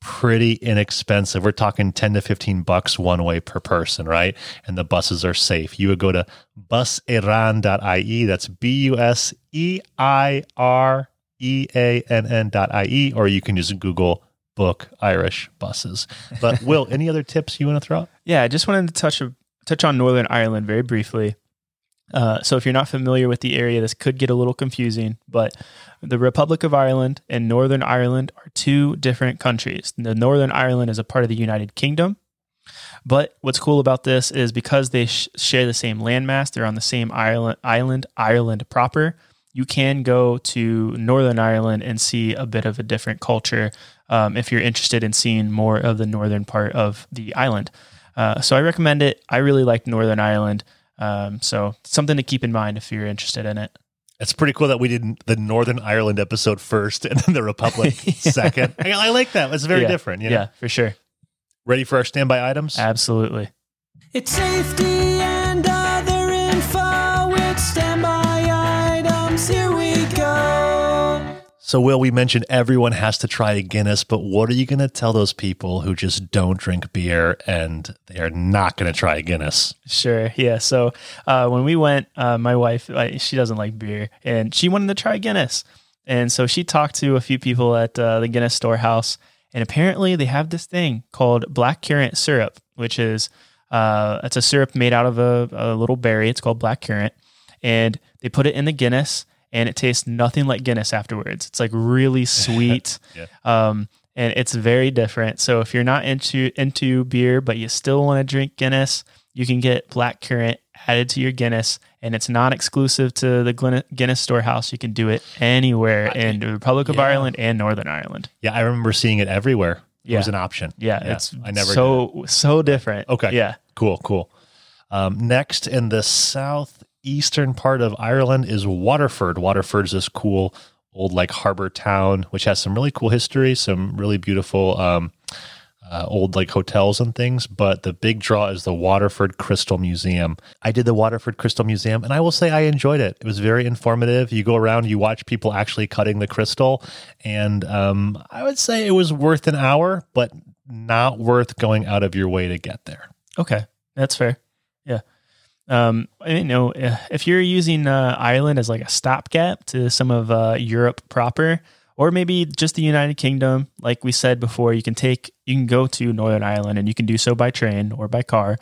pretty inexpensive. We're talking 10 to 15 bucks one way per person, right? And the buses are safe. You would go to buseireann.ie. That's B U S E I R E A N N dot I E, or you can just Google book Irish buses. But Will, any other tips you want to throw out? Yeah, I just wanted to touch touch on Northern Ireland very briefly. Uh, so, if you're not familiar with the area, this could get a little confusing. But the Republic of Ireland and Northern Ireland are two different countries. The Northern Ireland is a part of the United Kingdom. But what's cool about this is because they sh- share the same landmass, they're on the same island, island, Ireland proper. You can go to Northern Ireland and see a bit of a different culture um, if you're interested in seeing more of the northern part of the island. Uh, so I recommend it. I really like Northern Ireland. Um, so something to keep in mind if you're interested in it. It's pretty cool that we did the Northern Ireland episode first and then the Republic yeah. second. I, I, like that. It's very yeah. different. You know? Yeah, for sure. Ready for our standby items? Absolutely. It's safety So, Will, we mentioned everyone has to try a Guinness, but what are you going to tell those people who just don't drink beer and they are not going to try a Guinness? Sure. Yeah. So, uh, when we went, uh, my wife, she doesn't like beer and she wanted to try Guinness. And so she talked to a few people at uh, the Guinness storehouse and apparently, they have this thing called black currant syrup, which is uh, it's a syrup made out of a, a little berry. It's called black currant, and they put it in the Guinness, and it tastes nothing like Guinness afterwards. It's like really sweet. yeah. um, and it's very different. So if you're not into into beer but you still want to drink Guinness, you can get black currant added to your Guinness, and it's not exclusive to the Guinness Storehouse. You can do it anywhere in the Republic of yeah. Ireland and Northern Ireland. Yeah, I remember seeing it everywhere. Yeah. It was an option. Yeah, yeah. it's I never so so different. Okay. Yeah. Cool. Cool. Um, next, in the southeastern part of Ireland is Waterford. Waterford's this cool old like harbor town, which has some really cool history, some really beautiful um, uh, old like hotels and things, but the big draw is the Waterford Crystal Museum. I did the Waterford Crystal Museum, and I will say I enjoyed it. It was very informative. You go around, you watch people actually cutting the crystal, and um, I would say it was worth an hour, but not worth going out of your way to get there. Okay, that's fair. Yeah. Um, you know, if you're using uh, Ireland as like a stopgap to some of uh, Europe proper, or maybe just the United Kingdom. Like we said before, you can take, you can go to Northern Ireland and you can do so by train or by car.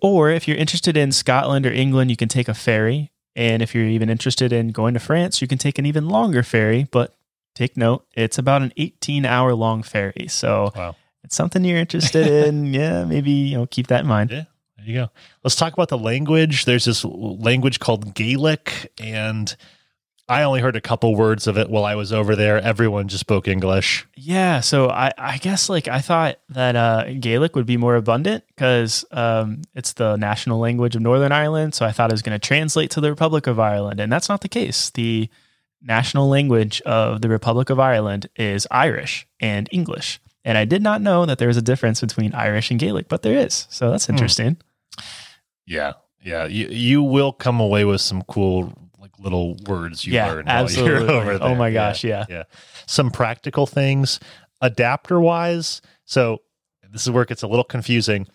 Or if you're interested in Scotland or England, you can take a ferry. And if you're even interested in going to France, you can take an even longer ferry. But take note, it's about an 18 hour long ferry. So wow. it's something you're interested in. yeah, maybe you know keep that in mind. Yeah. You go. Let's talk about the language. There's this language called Gaelic, and I only heard a couple words of it while I was over there. Everyone just spoke English. Yeah, so I, I guess like I thought that uh, Gaelic would be more abundant because um, it's the national language of Northern Ireland. So I thought it was going to translate to the Republic of Ireland, and that's not the case. The national language of the Republic of Ireland is Irish and English, and I did not know that there was a difference between Irish and Gaelic, but there is. So that's hmm. interesting. Yeah, yeah, you you will come away with some cool like little words you yeah, learn absolutely. over there. Oh my gosh, yeah. yeah. yeah. Some practical things adapter wise. So this is where it gets a little confusing.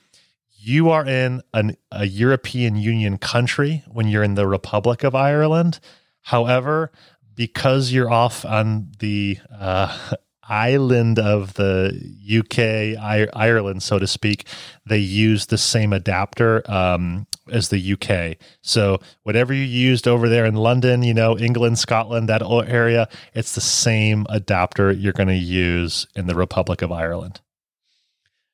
You are in an, a European Union country when you're in the Republic of Ireland. However, because you're off on the uh, island of the UK, Ireland, so to speak, they use the same adapter um, as the UK. So whatever you used over there in London, you know, England, Scotland, that area, it's the same adapter you're going to use in the Republic of Ireland.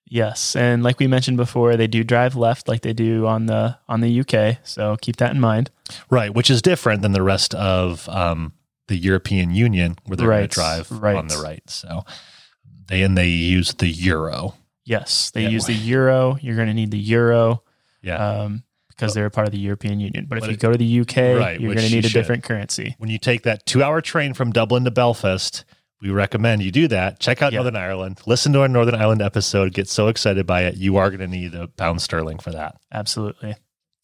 Yes, and like we mentioned before, they do drive left like they do on the on the UK. So keep that in mind. Right, which is different than the rest of um, the European Union, where they're right. going to drive right. on the right. So they and they use the euro. Yes, they use the euro. You're going to need the euro. Yeah. Um, because they're a part of the European Union. But, but if you go to the UK, right, you're going to need a should. different currency. When you take that two hour train from Dublin to Belfast, we recommend you do that. Check out Yeah. Northern Ireland. Listen to our Northern Ireland episode. Get so excited by it. You are going to need a pound sterling for that. Absolutely.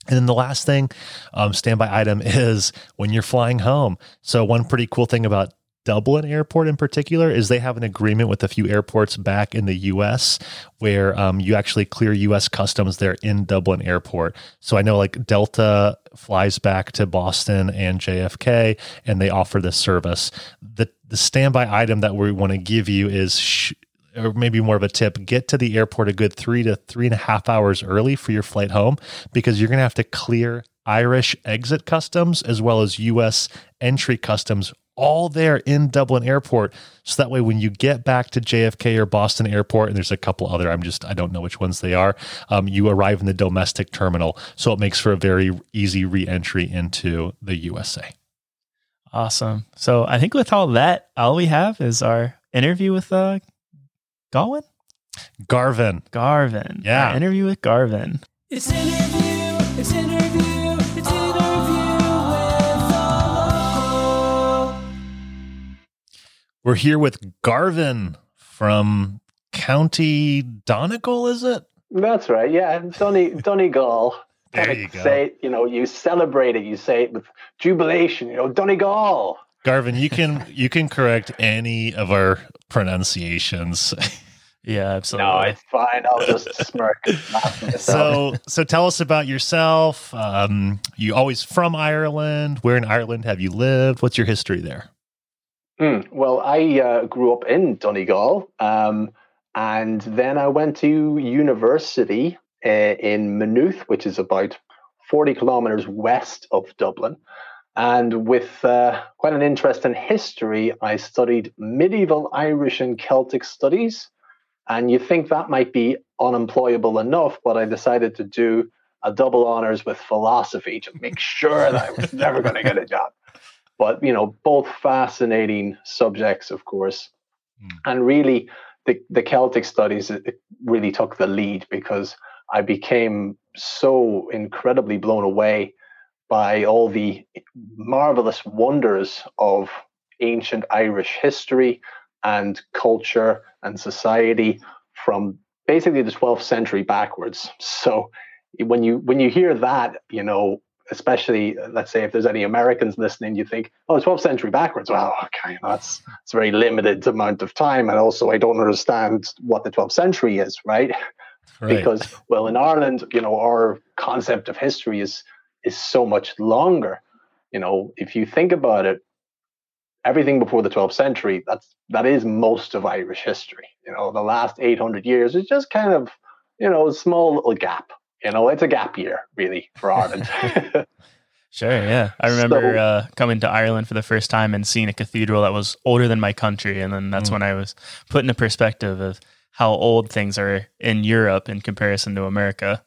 And then the last thing, um, standby item is when you're flying home. So one pretty cool thing about Dublin Airport in particular is they have an agreement with a few airports back in the U.S. where um, you actually clear U.S. customs there in Dublin Airport. So I know like Delta flies back to Boston and JFK, and they offer this service. The the standby item that we want to give you is. Sh- or maybe more of a tip, get to the airport a good three to three and a half hours early for your flight home because you're going to have to clear Irish exit customs as well as US entry customs all there in Dublin Airport. So that way, when you get back to JFK or Boston Airport, and there's a couple other, I'm just, I don't know which ones they are, um, you arrive in the domestic terminal. So it makes for a very easy re entry into the USA. Awesome. So I think with all that, all we have is our interview with uh, Galwin? Garvin. Garvin. Yeah. Our interview with Garvin. It's interview, it's interview, it's interview with. We're here with Garvin from County Donegal, is it? That's right. Yeah, Donny Donegal. There Kinda you go. Say, it, you know, you celebrate it. You say it with jubilation. You know, Donegal. Garvin, you can you can correct any of our pronunciations. Yeah, absolutely. No, it's fine. I'll just smirk. and laugh at myself. So so tell us about yourself. Um, you always from Ireland? Where in Ireland have you lived? What's your history there? Hmm, well, I uh, grew up in Donegal, um, and then I went to university uh, in Maynooth, which is about 40 kilometers west of Dublin. And with uh, quite an interest in history, I studied medieval Irish and Celtic studies. And you think that might be unemployable enough, but I decided to do a double honors with philosophy to make sure that I was never going to get a job. But, you know, both fascinating subjects, of course. Mm. And really, the, the Celtic studies really took the lead because I became so incredibly blown away by all the marvelous wonders of ancient Irish history and culture and society from basically the 12th century backwards. So when you when you hear that, you know, especially let's say if there's any Americans listening, you think, oh, 12th century backwards. Well, okay, that's it's a very limited amount of time, and also I don't understand what the 12th century is, right? because well in ireland you know our concept of history is is so much longer you know if you think about it everything before the 12th century that's that is most of irish history you know the last 800 years is just kind of you know a small little gap you know it's a gap year really for ireland Sure, yeah. I remember So- uh, coming to Ireland for the first time and seeing a cathedral that was older than my country. And then that's Mm. when I was put in a perspective of how old things are in Europe in comparison to America.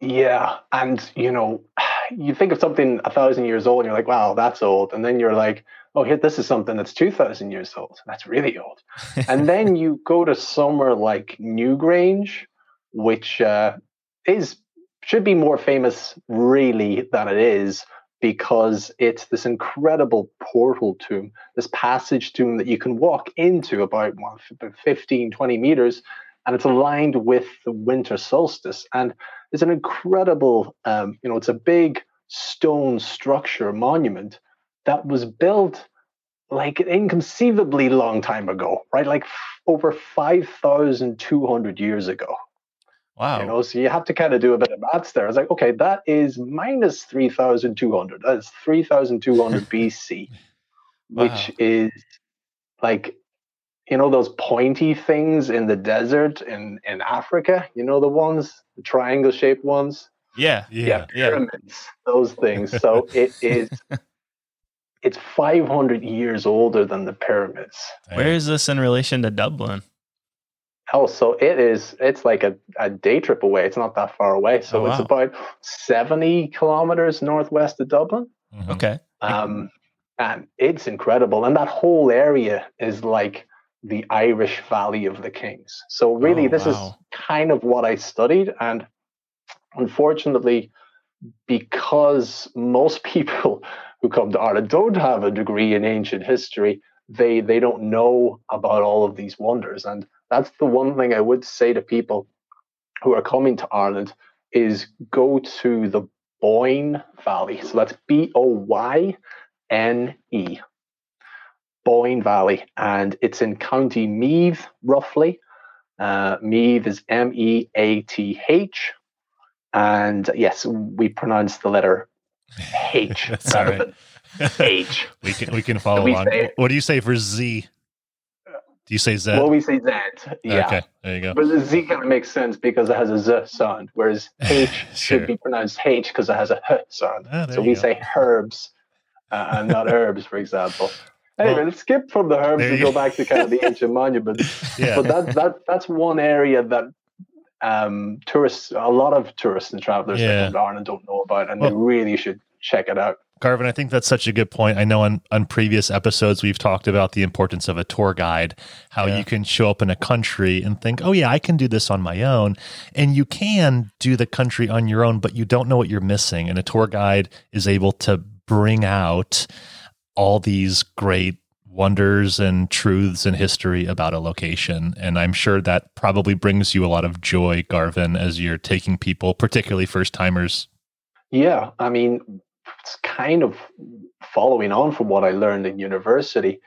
Yeah, and you know, you think of something a thousand years old, and you're like, "Wow, that's old," and then you're like, "Oh, here, this is something that's two thousand years old. That's really old." and then you go to somewhere like Newgrange, which uh, is should be more famous really than it is because it's this incredible portal tomb, this passage tomb that you can walk into about what, 15, 20 meters, and it's aligned with the winter solstice. And it's an incredible, um, you know, it's a big stone structure monument that was built like inconceivably long time ago, right? Like f- over 5,200 years ago. Wow. You know, so you have to kind of do a bit of maths there. I was like, okay, that is minus 3,200. That is 3,200 BC, Wow. which is like, you know, those pointy things in the desert in, in Africa, you know, the ones, the triangle shaped ones? yeah. Yeah. Yeah. pyramids, those things. So it is, it's 500 years older than the pyramids. Where is this in relation to Dublin? Oh, so it is. It's like a, a day trip away. It's not that far away. So Oh, it's about seventy kilometers northwest of Dublin. Mhm. Okay. Um, and it's incredible. And that whole area is like the Irish Valley of the Kings. So really, Oh, this wow. is kind of what I studied. And unfortunately, because most people who come to Ireland don't have a degree in ancient history, they they don't know about all of these wonders. And that's the one thing I would say to people who are coming to Ireland is go to the Boyne Valley. So that's B O Y N E. Boyne Valley, and it's in County Meath, roughly. Uh, Meath is M E A T H. And yes, we pronounce the letter H. Sorry. H. We can we can follow We on. say- What do you say for Z? Do you say Z? Well, we say Z. Yeah. Okay, there you go. But the Z kind of makes sense because it has a Z sound, whereas H Sure. should be pronounced H because it has a H sound. Ah, so we go. say herbs uh, and not herbs, for example. Anyway, Well, let's skip from the herbs there and go go. back to kind of the ancient monuments. Yeah. But that, that that's one area that um, tourists, a lot of tourists and travelers Yeah. that Ireland don't know about, and they really should check it out. Garvin, I think that's such a good point. I know on, on previous episodes we've talked about the importance of a tour guide, how Yeah. you can show up in a country and think, oh, yeah, I can do this on my own. And you can do the country on your own, but you don't know what you're missing. And a tour guide is able to bring out all these great wonders and truths and history about a location. And I'm sure that probably brings you a lot of joy, Garvin, as you're taking people, particularly first timers. Yeah, I mean, it's kind of following on from what I learned in university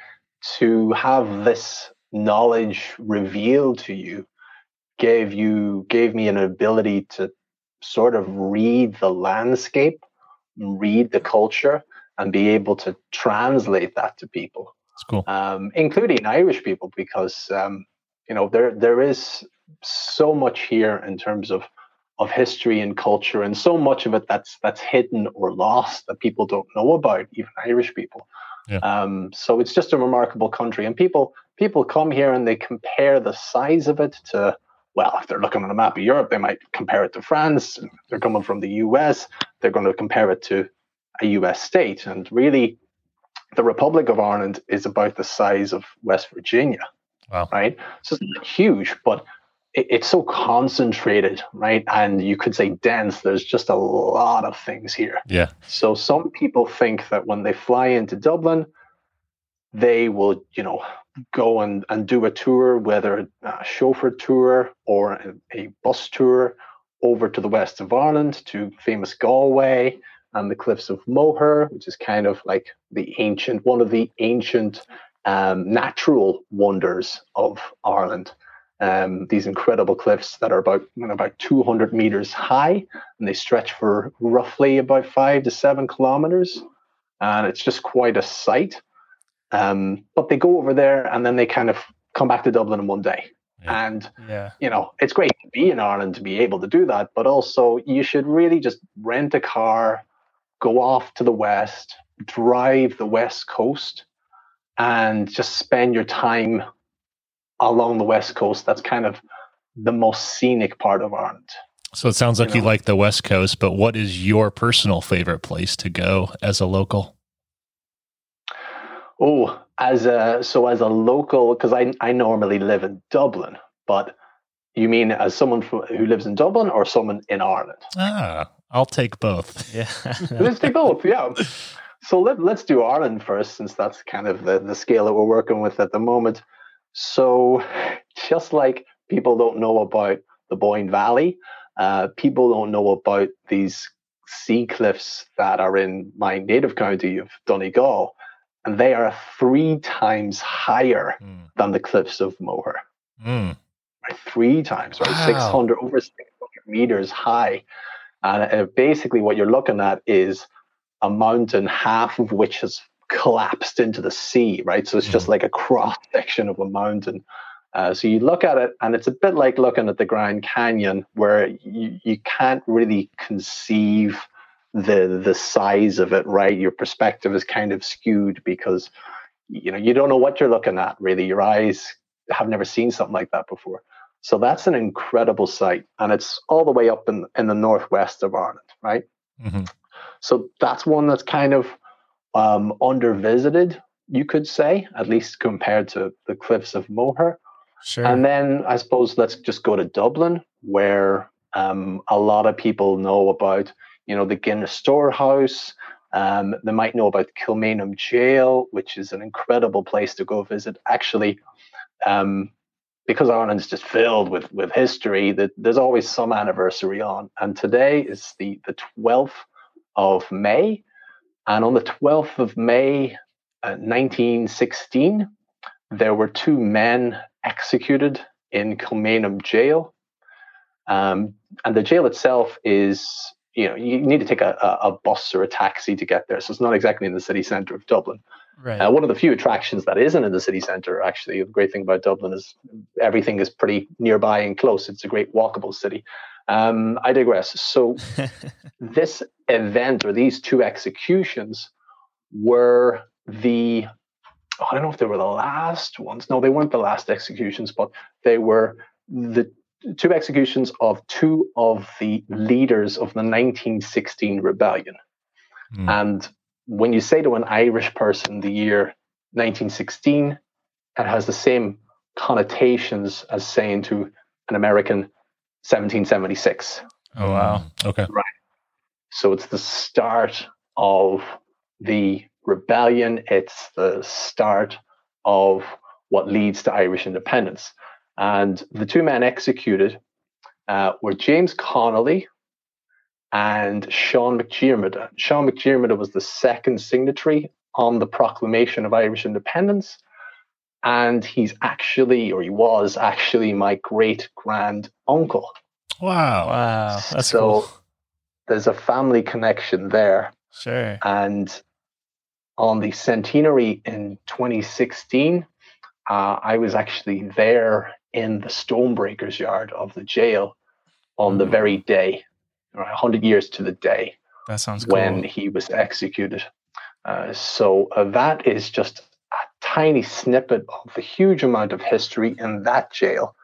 to have this knowledge revealed to you gave you gave me an ability to sort of read the landscape, read the culture, and be able to translate that to people It's cool. um, including Irish people, because um, you know there there is so much here in terms of of history and culture, and so much of it that's that's hidden or lost that people don't know about, even Irish people. Yeah. Um, so it's just a remarkable country, and people people come here and they compare the size of it to. Well, if they're looking on a map of Europe, they might compare it to France. If they're coming from the US, they're going to compare it to a US state. And really, the Republic of Ireland is about the size of West Virginia. Wow. Right. So it's huge, but it, it's so concentrated, right? And you could say dense. There's just a lot of things here. Yeah. So some people think that when they fly into Dublin, they will, you know, go and, and do a tour, whether a chauffeur tour or a, a bus tour over to the west of Ireland to famous Galway and the cliffs of Moher, which is kind of like the ancient, one of the ancient um, natural wonders of Ireland. Um, these incredible cliffs that are about you know, about 200 meters high, and they stretch for roughly about five to seven kilometers, and it's just quite a sight. Um, but they go over there, and then they kind of come back to Dublin in one day, Yeah. and Yeah. you know, it's great to be in Ireland to be able to do that, but also you should really just rent a car, go off to the west, drive the west coast, and just spend your time along the west coast. That's kind of the most scenic part of Ireland. So it sounds like You you, like the West Coast, but what is your personal favorite place to go as a local? Oh, as a so as a local, because I I normally live in Dublin, but you mean as someone from, who lives in Dublin or someone in Ireland? Ah, I'll take both. Yeah. Let's take both, yeah. So let, let's do Ireland first, since that's kind of the, the scale that we're working with at the moment. So, just like people don't know about the Boyne Valley, uh, people don't know about these sea cliffs that are in my native county of Donegal, and they are three times higher Mm. than the cliffs of Moher Mm. right? Three times, right? Wow. 600, over 600 meters high. And uh, basically, what you're looking at is a mountain, half of which has collapsed into the sea, right? So it's just like a cross section of a mountain. Uh, so you look at it, and it's a bit like looking at the Grand Canyon, where you, you can't really conceive the the size of it, right? Your perspective is kind of skewed because you know you don't know what you're looking at. Really, your eyes have never seen something like that before. So that's an incredible site, and it's all the way up in in the northwest of Ireland, right? Mhm. So that's one that's kind of um, undervisited, you could say, at least compared to the cliffs of Moher. Sure. And then I suppose let's just go to Dublin, where um, a lot of people know about, you know, the Guinness Storehouse, Um, they might know about Kilmainham Jail, which is an incredible place to go visit. Actually, um, because Ireland's just filled with with history, that there's always some anniversary on. And today is the the 12th of May, and on the 12th of May, uh, 1916, there were two men executed in Kilmainham Jail. Um, and the jail itself is, you know, you need to take a, a, bus or a taxi to get there. So it's not exactly in the city centre of Dublin. Right. Uh, one of the few attractions that isn't in the city centre, actually, the great thing about Dublin is everything is pretty nearby and close. It's a great walkable city. Um, I digress. So, this event or these two executions were the oh, I don't know if they were the last ones. No, they weren't the last executions, but they were the two executions of two of the leaders of the 1916 rebellion. Mm. And when you say to an Irish person the year 1916, it has the same connotations as saying to an American 1776. Oh, wow. Okay. Right. So it's the start of the rebellion, it's the start of what leads to Irish independence. And the two men executed uh, were James Connolly and Sean McDiarmid. Sean McDiarmid was the second signatory on the Proclamation of Irish Independence. And he's actually, or he was actually, my great grand uncle. Wow. Wow. That's so cool. there's a family connection there. Sure. And on the centenary in 2016, uh, I was actually there in the stonebreakers yard of the jail on the very day, 100 years to the day. That sounds cool. When he was executed. Uh, so uh, that is just a tiny snippet of the huge amount of history in that jail.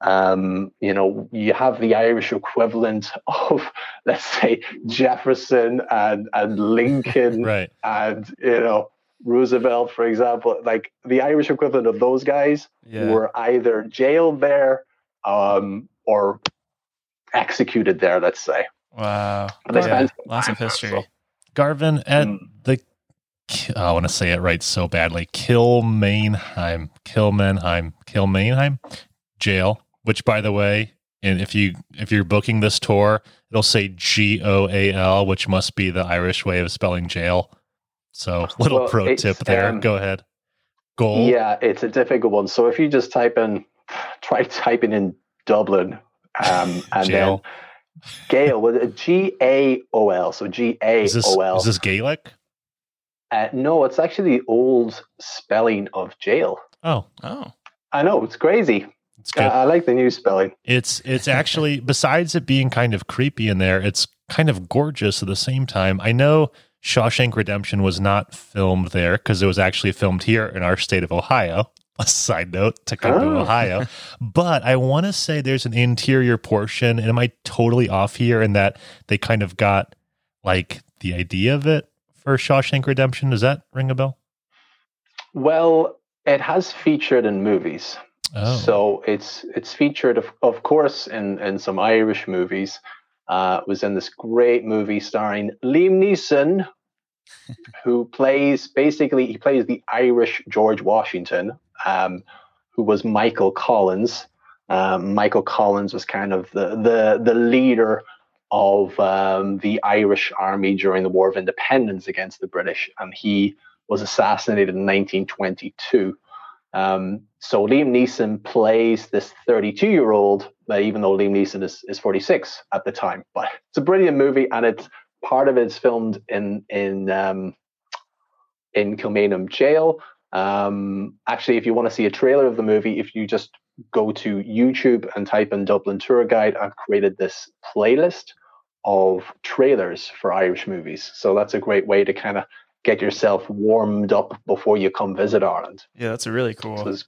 Um, you know, you have the Irish equivalent of, let's say, Jefferson and, and Lincoln right. and, you know, Roosevelt, for example. Like the Irish equivalent of those guys Yeah. were either jailed there um, or executed there, let's say. Wow. Yeah, Lots of history. so- Garvin at Mm. the I want to say it right so badly. Kilmainheim, Kilmenheim, Kilmainheim jail. Which, by the way, and if you if you're booking this tour, it'll say G O A L, which must be the Irish way of spelling jail. So, little Well, pro tip there. um, Go ahead. Goal. Yeah, it's a difficult one. So if you just type in, try typing in Dublin, um, and Jail. then Gale with G A O L. So G A O L. Is this O L. is this Gaelic? Uh, no, it's actually the old spelling of jail. Oh, Oh. I know it's crazy. it's I, good. I like the new spelling. It's it's actually besides it being kind of creepy in there, it's kind of gorgeous at the same time. I know Shawshank Redemption was not filmed there because it was actually filmed here in our state of Ohio. A side note to come to Oh. Ohio, but I want to say there's an interior portion, and am I totally off here in that they kind of got like the idea of it for Shawshank Redemption? Does that ring a bell? Well, it has featured in movies. Oh, So it's it's featured, of, of course, in, in some Irish movies. Uh, it was in this great movie starring Liam Neeson, who plays basically he plays the Irish George Washington, um, who was Michael Collins. Um, Michael Collins was kind of the the the leader of um, the Irish army during the War of Independence against the British, and he was assassinated in 1922. Um, so Liam Neeson plays this 32 year old, even though Liam Neeson is, is 46 at the time. But it's a brilliant movie, and it's part of it's filmed in in um, in Kilmainham Jail. Um, actually, if you want to see a trailer of the movie, if you just go to YouTube and type in Dublin Tour Guide, I've created this playlist of trailers for Irish movies. So that's a great way to kind of get yourself warmed up before you come visit Ireland. Yeah, that's a really So cool. there's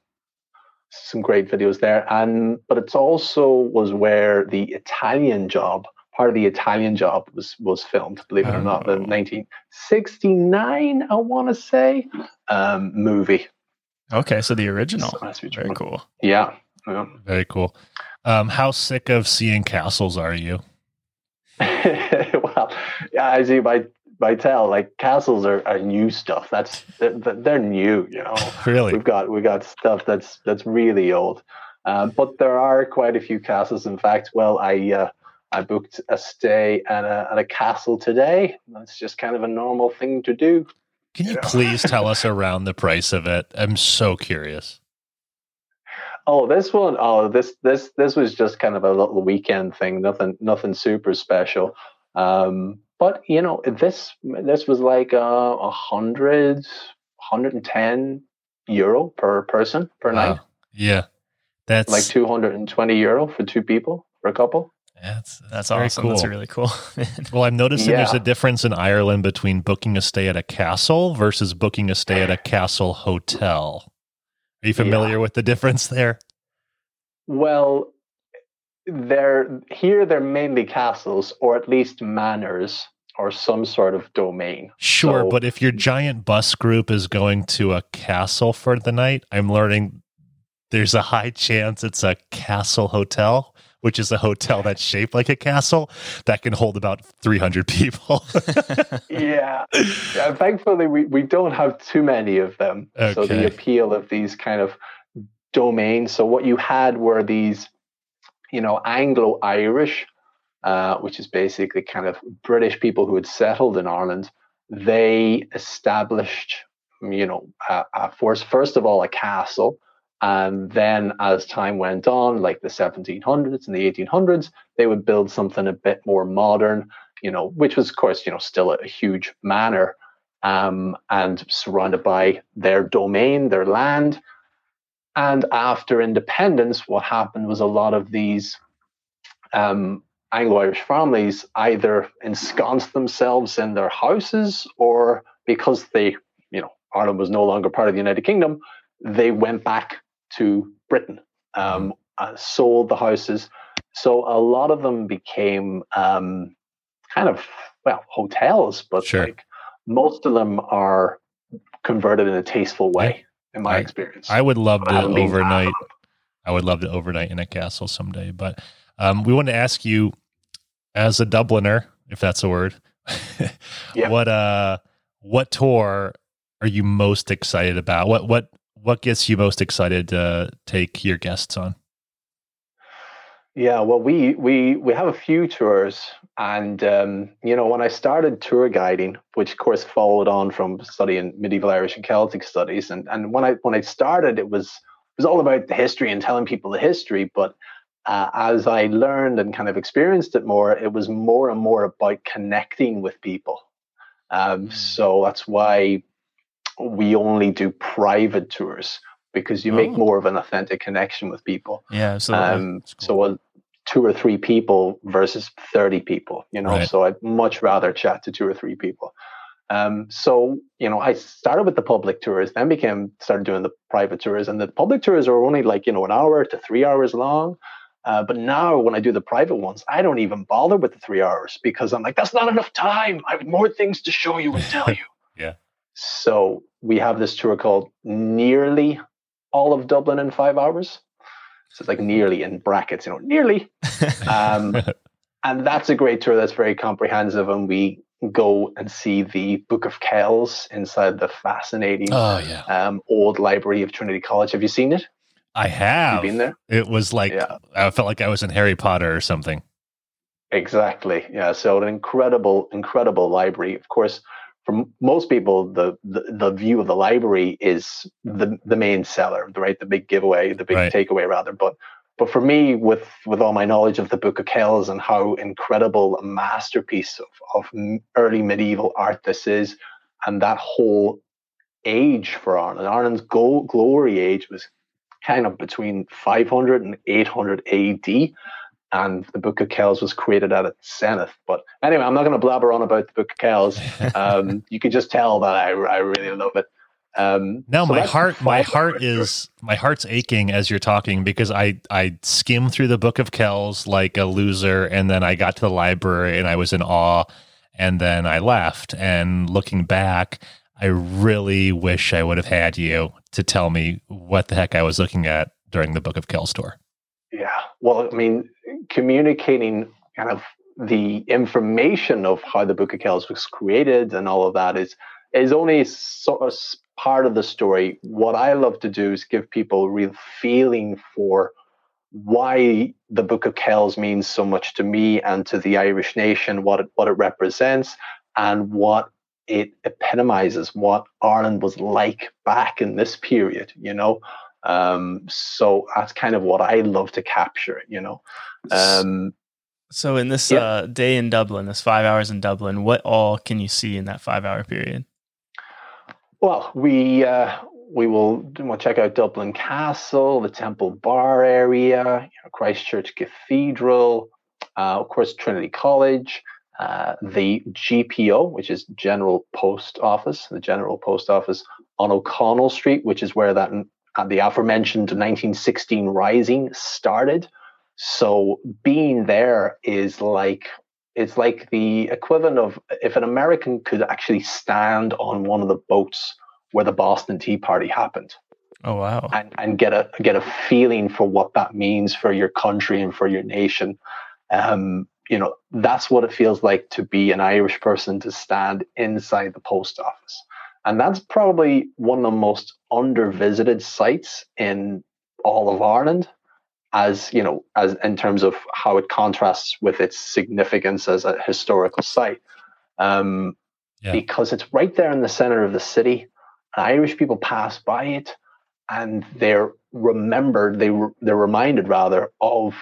some great videos there, and but it's also was where the Italian Job, part of the Italian Job, was was filmed. Believe it or not, the Oh. 1969, I want to say, um, movie. Okay, so the original. So you Very want. cool. Yeah. yeah. very cool. Um, how sick of seeing castles are you? well, yeah, as you might tell, like castles are, are new stuff. That's they're, they're new, you know. Really? We've got we got stuff that's that's really old, um, but there are quite a few castles. In fact, well, I uh, I booked a stay at a at a castle today. That's just kind of a normal thing to do. Can you please tell us around the price of it? I'm so curious. Oh, this one, oh, this this this was just kind of a little weekend thing. Nothing nothing super special. Um, but you know, this this was like a uh, hundred, hundred and ten euro per person per wow. night. Yeah, that's like two hundred and twenty euro for two people for a couple. That's that's, that's awesome. Cool. That's really cool. well, I'm noticing yeah. there's a difference in Ireland between booking a stay at a castle versus booking a stay at a castle hotel. Are you familiar yeah. with the difference there? Well, they're here. They're mainly castles, or at least manors, or some sort of domain. Sure, so, but if your giant bus group is going to a castle for the night, I'm learning there's a high chance it's a castle hotel, which is a hotel that's shaped like a castle that can hold about 300 people. yeah. yeah. Thankfully, we, we don't have too many of them. Okay. So the appeal of these kind of domains. So what you had were these, you know, Anglo Irish, uh, which is basically kind of British people who had settled in Ireland. They established, you know, uh, uh, first, first of all, a castle and then as time went on, like the 1700s and the 1800s, they would build something a bit more modern, you know, which was, of course, you know, still a, huge manor um, and surrounded by their domain, their land. And after independence, what happened was a lot of these um, Anglo Irish families either ensconced themselves in their houses or because they, you know, Ireland was no longer part of the United Kingdom, they went back to Britain, um, mm-hmm. uh, sold the houses. So a lot of them became um, kind of well hotels, but sure. like most of them are converted in a tasteful way. In my I, experience, I would love to overnight. I would love to overnight in a castle someday. But um, we want to ask you, as a Dubliner, if that's a word, yep. what uh, what tour are you most excited about? What what what gets you most excited to take your guests on? Yeah, well, we we we have a few tours, and um, you know, when I started tour guiding, which of course followed on from studying medieval Irish and Celtic studies, and and when I when I started, it was it was all about the history and telling people the history. But uh, as I learned and kind of experienced it more, it was more and more about connecting with people. Um, mm. so that's why we only do private tours because you oh. make more of an authentic connection with people. Yeah, Um, cool. So a, two or three people versus 30 people, you know, right. so I'd much rather chat to two or three people. Um, so, you know, I started with the public tours, then became, started doing the private tours and the public tours are only like, you know, an hour to three hours long. Uh, but now when I do the private ones, I don't even bother with the three hours because I'm like, that's not enough time. I have more things to show you and tell you. yeah. So we have this tour called Nearly All of Dublin in Five Hours. So it's like nearly in brackets, you know, nearly. Um, and that's a great tour that's very comprehensive. And we go and see the Book of Kells inside the fascinating oh, yeah. um, old library of Trinity College. Have you seen it? I have. have been there? It was like, yeah. I felt like I was in Harry Potter or something. Exactly. Yeah. So an incredible, incredible library. Of course, for most people, the, the, the view of the library is the the main seller, right? The big giveaway, the big right. takeaway, rather. But but for me, with with all my knowledge of the Book of Kells and how incredible a masterpiece of, of early medieval art this is, and that whole age for Ireland, Ireland's go, glory age was kind of between 500 and 800 AD and the Book of Kells was created at its zenith. But anyway, I'm not going to blabber on about the Book of Kells. Um, you can just tell that I, I really love it. Um, now so my heart, my heart is my heart's aching as you're talking because I I skimmed through the Book of Kells like a loser, and then I got to the library and I was in awe, and then I left. And looking back, I really wish I would have had you to tell me what the heck I was looking at during the Book of Kells tour. Yeah, well, I mean, communicating kind of the information of how the Book of Kells was created and all of that is is only sort of part of the story. What I love to do is give people a real feeling for why the Book of Kells means so much to me and to the Irish nation, what it, what it represents, and what it epitomizes, what Ireland was like back in this period. You know, um, so that's kind of what I love to capture. You know. Um, so in this yeah. uh, day in Dublin, this five hours in Dublin, what all can you see in that five hour period? Well, we uh, we will we'll check out Dublin Castle, the Temple Bar area, you know, Christchurch Cathedral, uh, of course Trinity College, uh, the GPO, which is General Post Office, the General Post Office on O'Connell Street, which is where that uh, the aforementioned 1916 Rising started. So being there is like it's like the equivalent of if an American could actually stand on one of the boats where the Boston Tea Party happened. Oh wow! And and get a get a feeling for what that means for your country and for your nation. Um, you know, that's what it feels like to be an Irish person to stand inside the post office. And that's probably one of the most undervisited sites in all of Ireland as you know as in terms of how it contrasts with its significance as a historical site um, yeah. because it's right there in the center of the city irish people pass by it and they're remembered they they're reminded rather of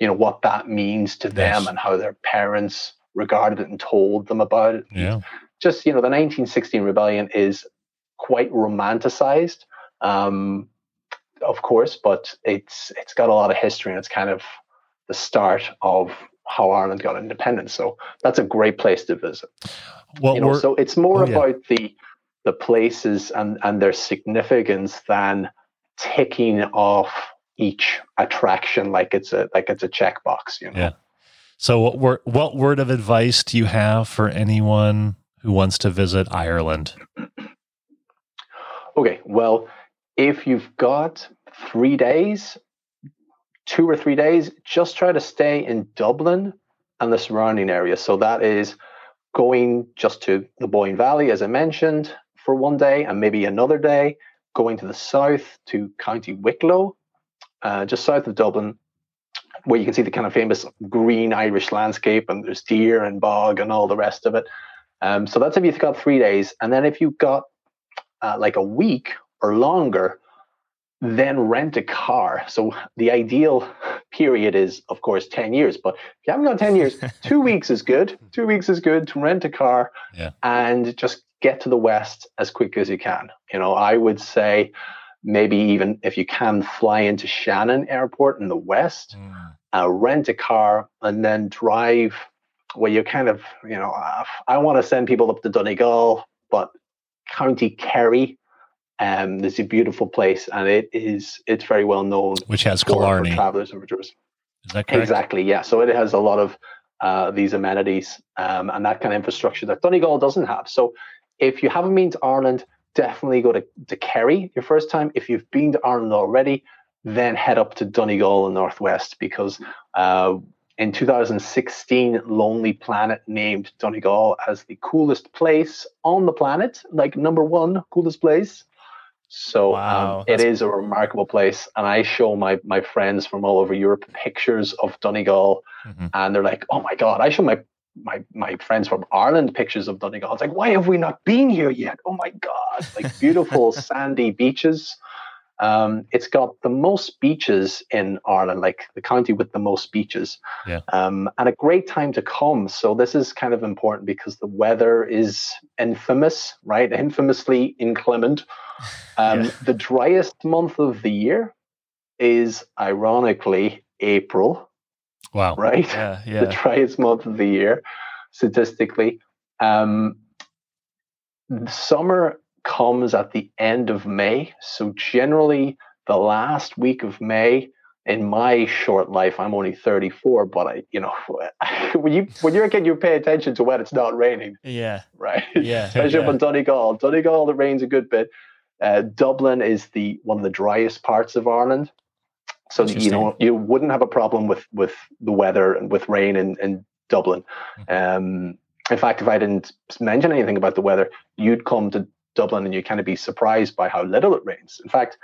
you know what that means to them yes. and how their parents regarded it and told them about it yeah just you know the 1916 rebellion is quite romanticized um, of course, but it's it's got a lot of history and it's kind of the start of how Ireland got independence. So that's a great place to visit. Well, you know, so it's more oh, about yeah. the the places and and their significance than ticking off each attraction like it's a like it's a checkbox. You know. Yeah. So what word what word of advice do you have for anyone who wants to visit Ireland? Okay, well, if you've got three days, two or three days, just try to stay in Dublin and the surrounding area. So that is going just to the Boyne Valley, as I mentioned, for one day, and maybe another day going to the south to County Wicklow, uh, just south of Dublin, where you can see the kind of famous green Irish landscape, and there's deer and bog and all the rest of it. Um, so that's if you've got three days, and then if you've got uh, like a week or longer, then rent a car. So the ideal period is, of course, 10 years. But if you haven't got 10 years, two weeks is good. Two weeks is good to rent a car yeah. and just get to the West as quick as you can. You know, I would say maybe even if you can fly into Shannon Airport in the West, mm. uh, rent a car and then drive where you're kind of, you know, uh, I want to send people up to Donegal, but County Kerry um, it's a beautiful place, and it is it's very well known, which has Killarney for travelers and for tourists. Is that correct? Exactly, yeah. So it has a lot of uh, these amenities um, and that kind of infrastructure that Donegal doesn't have. So if you haven't been to Ireland, definitely go to, to Kerry your first time. If you've been to Ireland already, then head up to Donegal in Northwest because uh, in 2016, Lonely Planet named Donegal as the coolest place on the planet, like number one coolest place. So um, wow, um, it is a remarkable place, and I show my my friends from all over Europe pictures of Donegal, mm-hmm. and they're like, "Oh my god!" I show my my my friends from Ireland pictures of Donegal. It's like, why have we not been here yet? Oh my god! Like beautiful sandy beaches. Um, it's got the most beaches in Ireland, like the county with the most beaches, yeah. um, and a great time to come. So this is kind of important because the weather is infamous, right? Infamously inclement. Um, yeah. The driest month of the year is ironically April. Wow. Right? Yeah, yeah. The driest month of the year, statistically. Um, summer comes at the end of May. So generally, the last week of May. In my short life, I'm only 34, but I, you know, when you when you're a kid, you pay attention to when it's not raining. Yeah. Right. Yeah. Especially yeah. up in Donegal. Donegal, it rains a good bit. Uh, Dublin is the one of the driest parts of Ireland, so you know you wouldn't have a problem with with the weather and with rain in, in Dublin. Um, in fact, if I didn't mention anything about the weather, you'd come to Dublin and you kind of be surprised by how little it rains. In fact,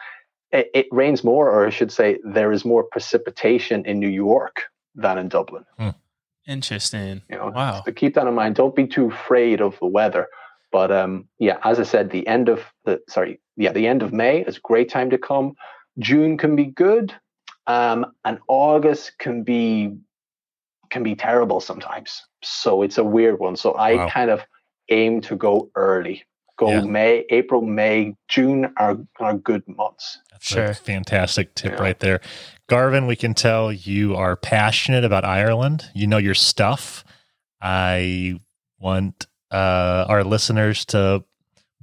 it, it rains more, or I should say, there is more precipitation in New York than in Dublin. Hmm. Interesting. You know, Wow. So keep that in mind. Don't be too afraid of the weather. But um, yeah, as I said, the end of the sorry, yeah, the end of May is a great time to come. June can be good, um, and August can be can be terrible sometimes. So it's a weird one. So I Wow. kind of aim to go early. Go Yeah. May, April, May, June are are good months. That's Sure. a fantastic tip Yeah. right there. Garvin, we can tell you are passionate about Ireland. You know your stuff. I want uh, our listeners to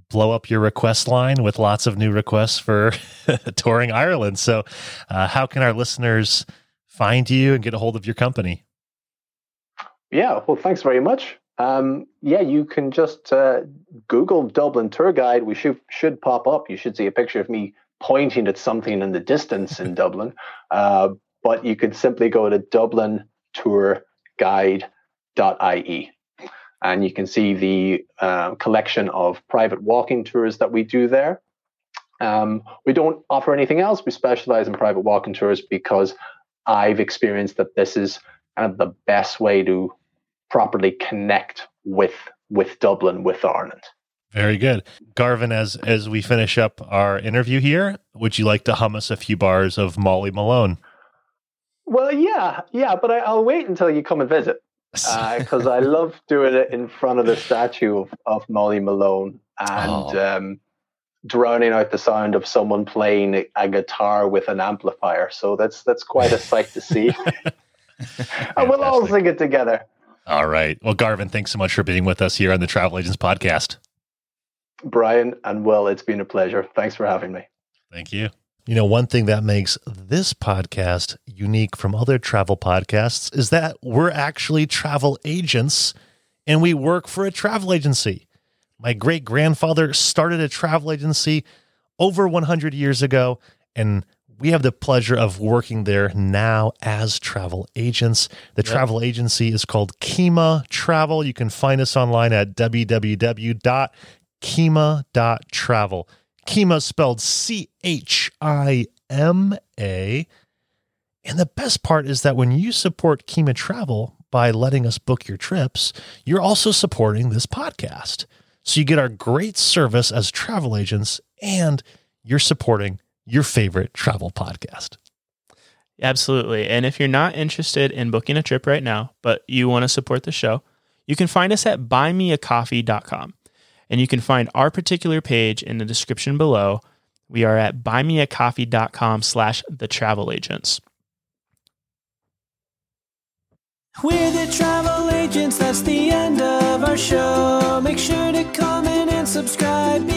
blow up your request line with lots of new requests for touring Ireland. So, uh, how can our listeners find you and get a hold of your company? Yeah, well, thanks very much. Um, yeah, you can just uh, Google Dublin tour guide. We should should pop up. You should see a picture of me pointing at something in the distance in Dublin. Uh, but you could simply go to Dublin tour dublintourguide.ie and you can see the uh, collection of private walking tours that we do there. Um, we don't offer anything else. We specialize in private walking tours because I've experienced that this is kind of the best way to properly connect with with Dublin, with Ireland. Very good. Garvin, as as we finish up our interview here, would you like to hum us a few bars of Molly Malone? Well, yeah, yeah, but I, I'll wait until you come and visit because I love doing it in front of the statue of, of Molly Malone and Oh. um, drowning out the sound of someone playing a, a guitar with an amplifier. So that's that's quite a sight to see. and we'll all sing it together. All right. Well, Garvin, thanks so much for being with us here on the Travel Agents Podcast. Brian and Will, it's been a pleasure. Thanks for having me. Thank you. You know, one thing that makes this podcast unique from other travel podcasts is that we're actually travel agents and we work for a travel agency. My great grandfather started a travel agency over 100 years ago, and we have the pleasure of working there now as travel agents. The travel agency is called Chima Travel. You can find us online at www.chima.travel. Chima spelled C H I M A. And the best part is that when you support Chima Travel by letting us book your trips, you're also supporting this podcast. So you get our great service as travel agents and you're supporting your favorite travel podcast. Absolutely. And if you're not interested in booking a trip right now, but you want to support the show, you can find us at buymeacoffee.com. And you can find our particular page in the description below. We are at buymeacoffee.com slash the travel agents. We're the travel agents, that's the end of our show. Make sure to comment and subscribe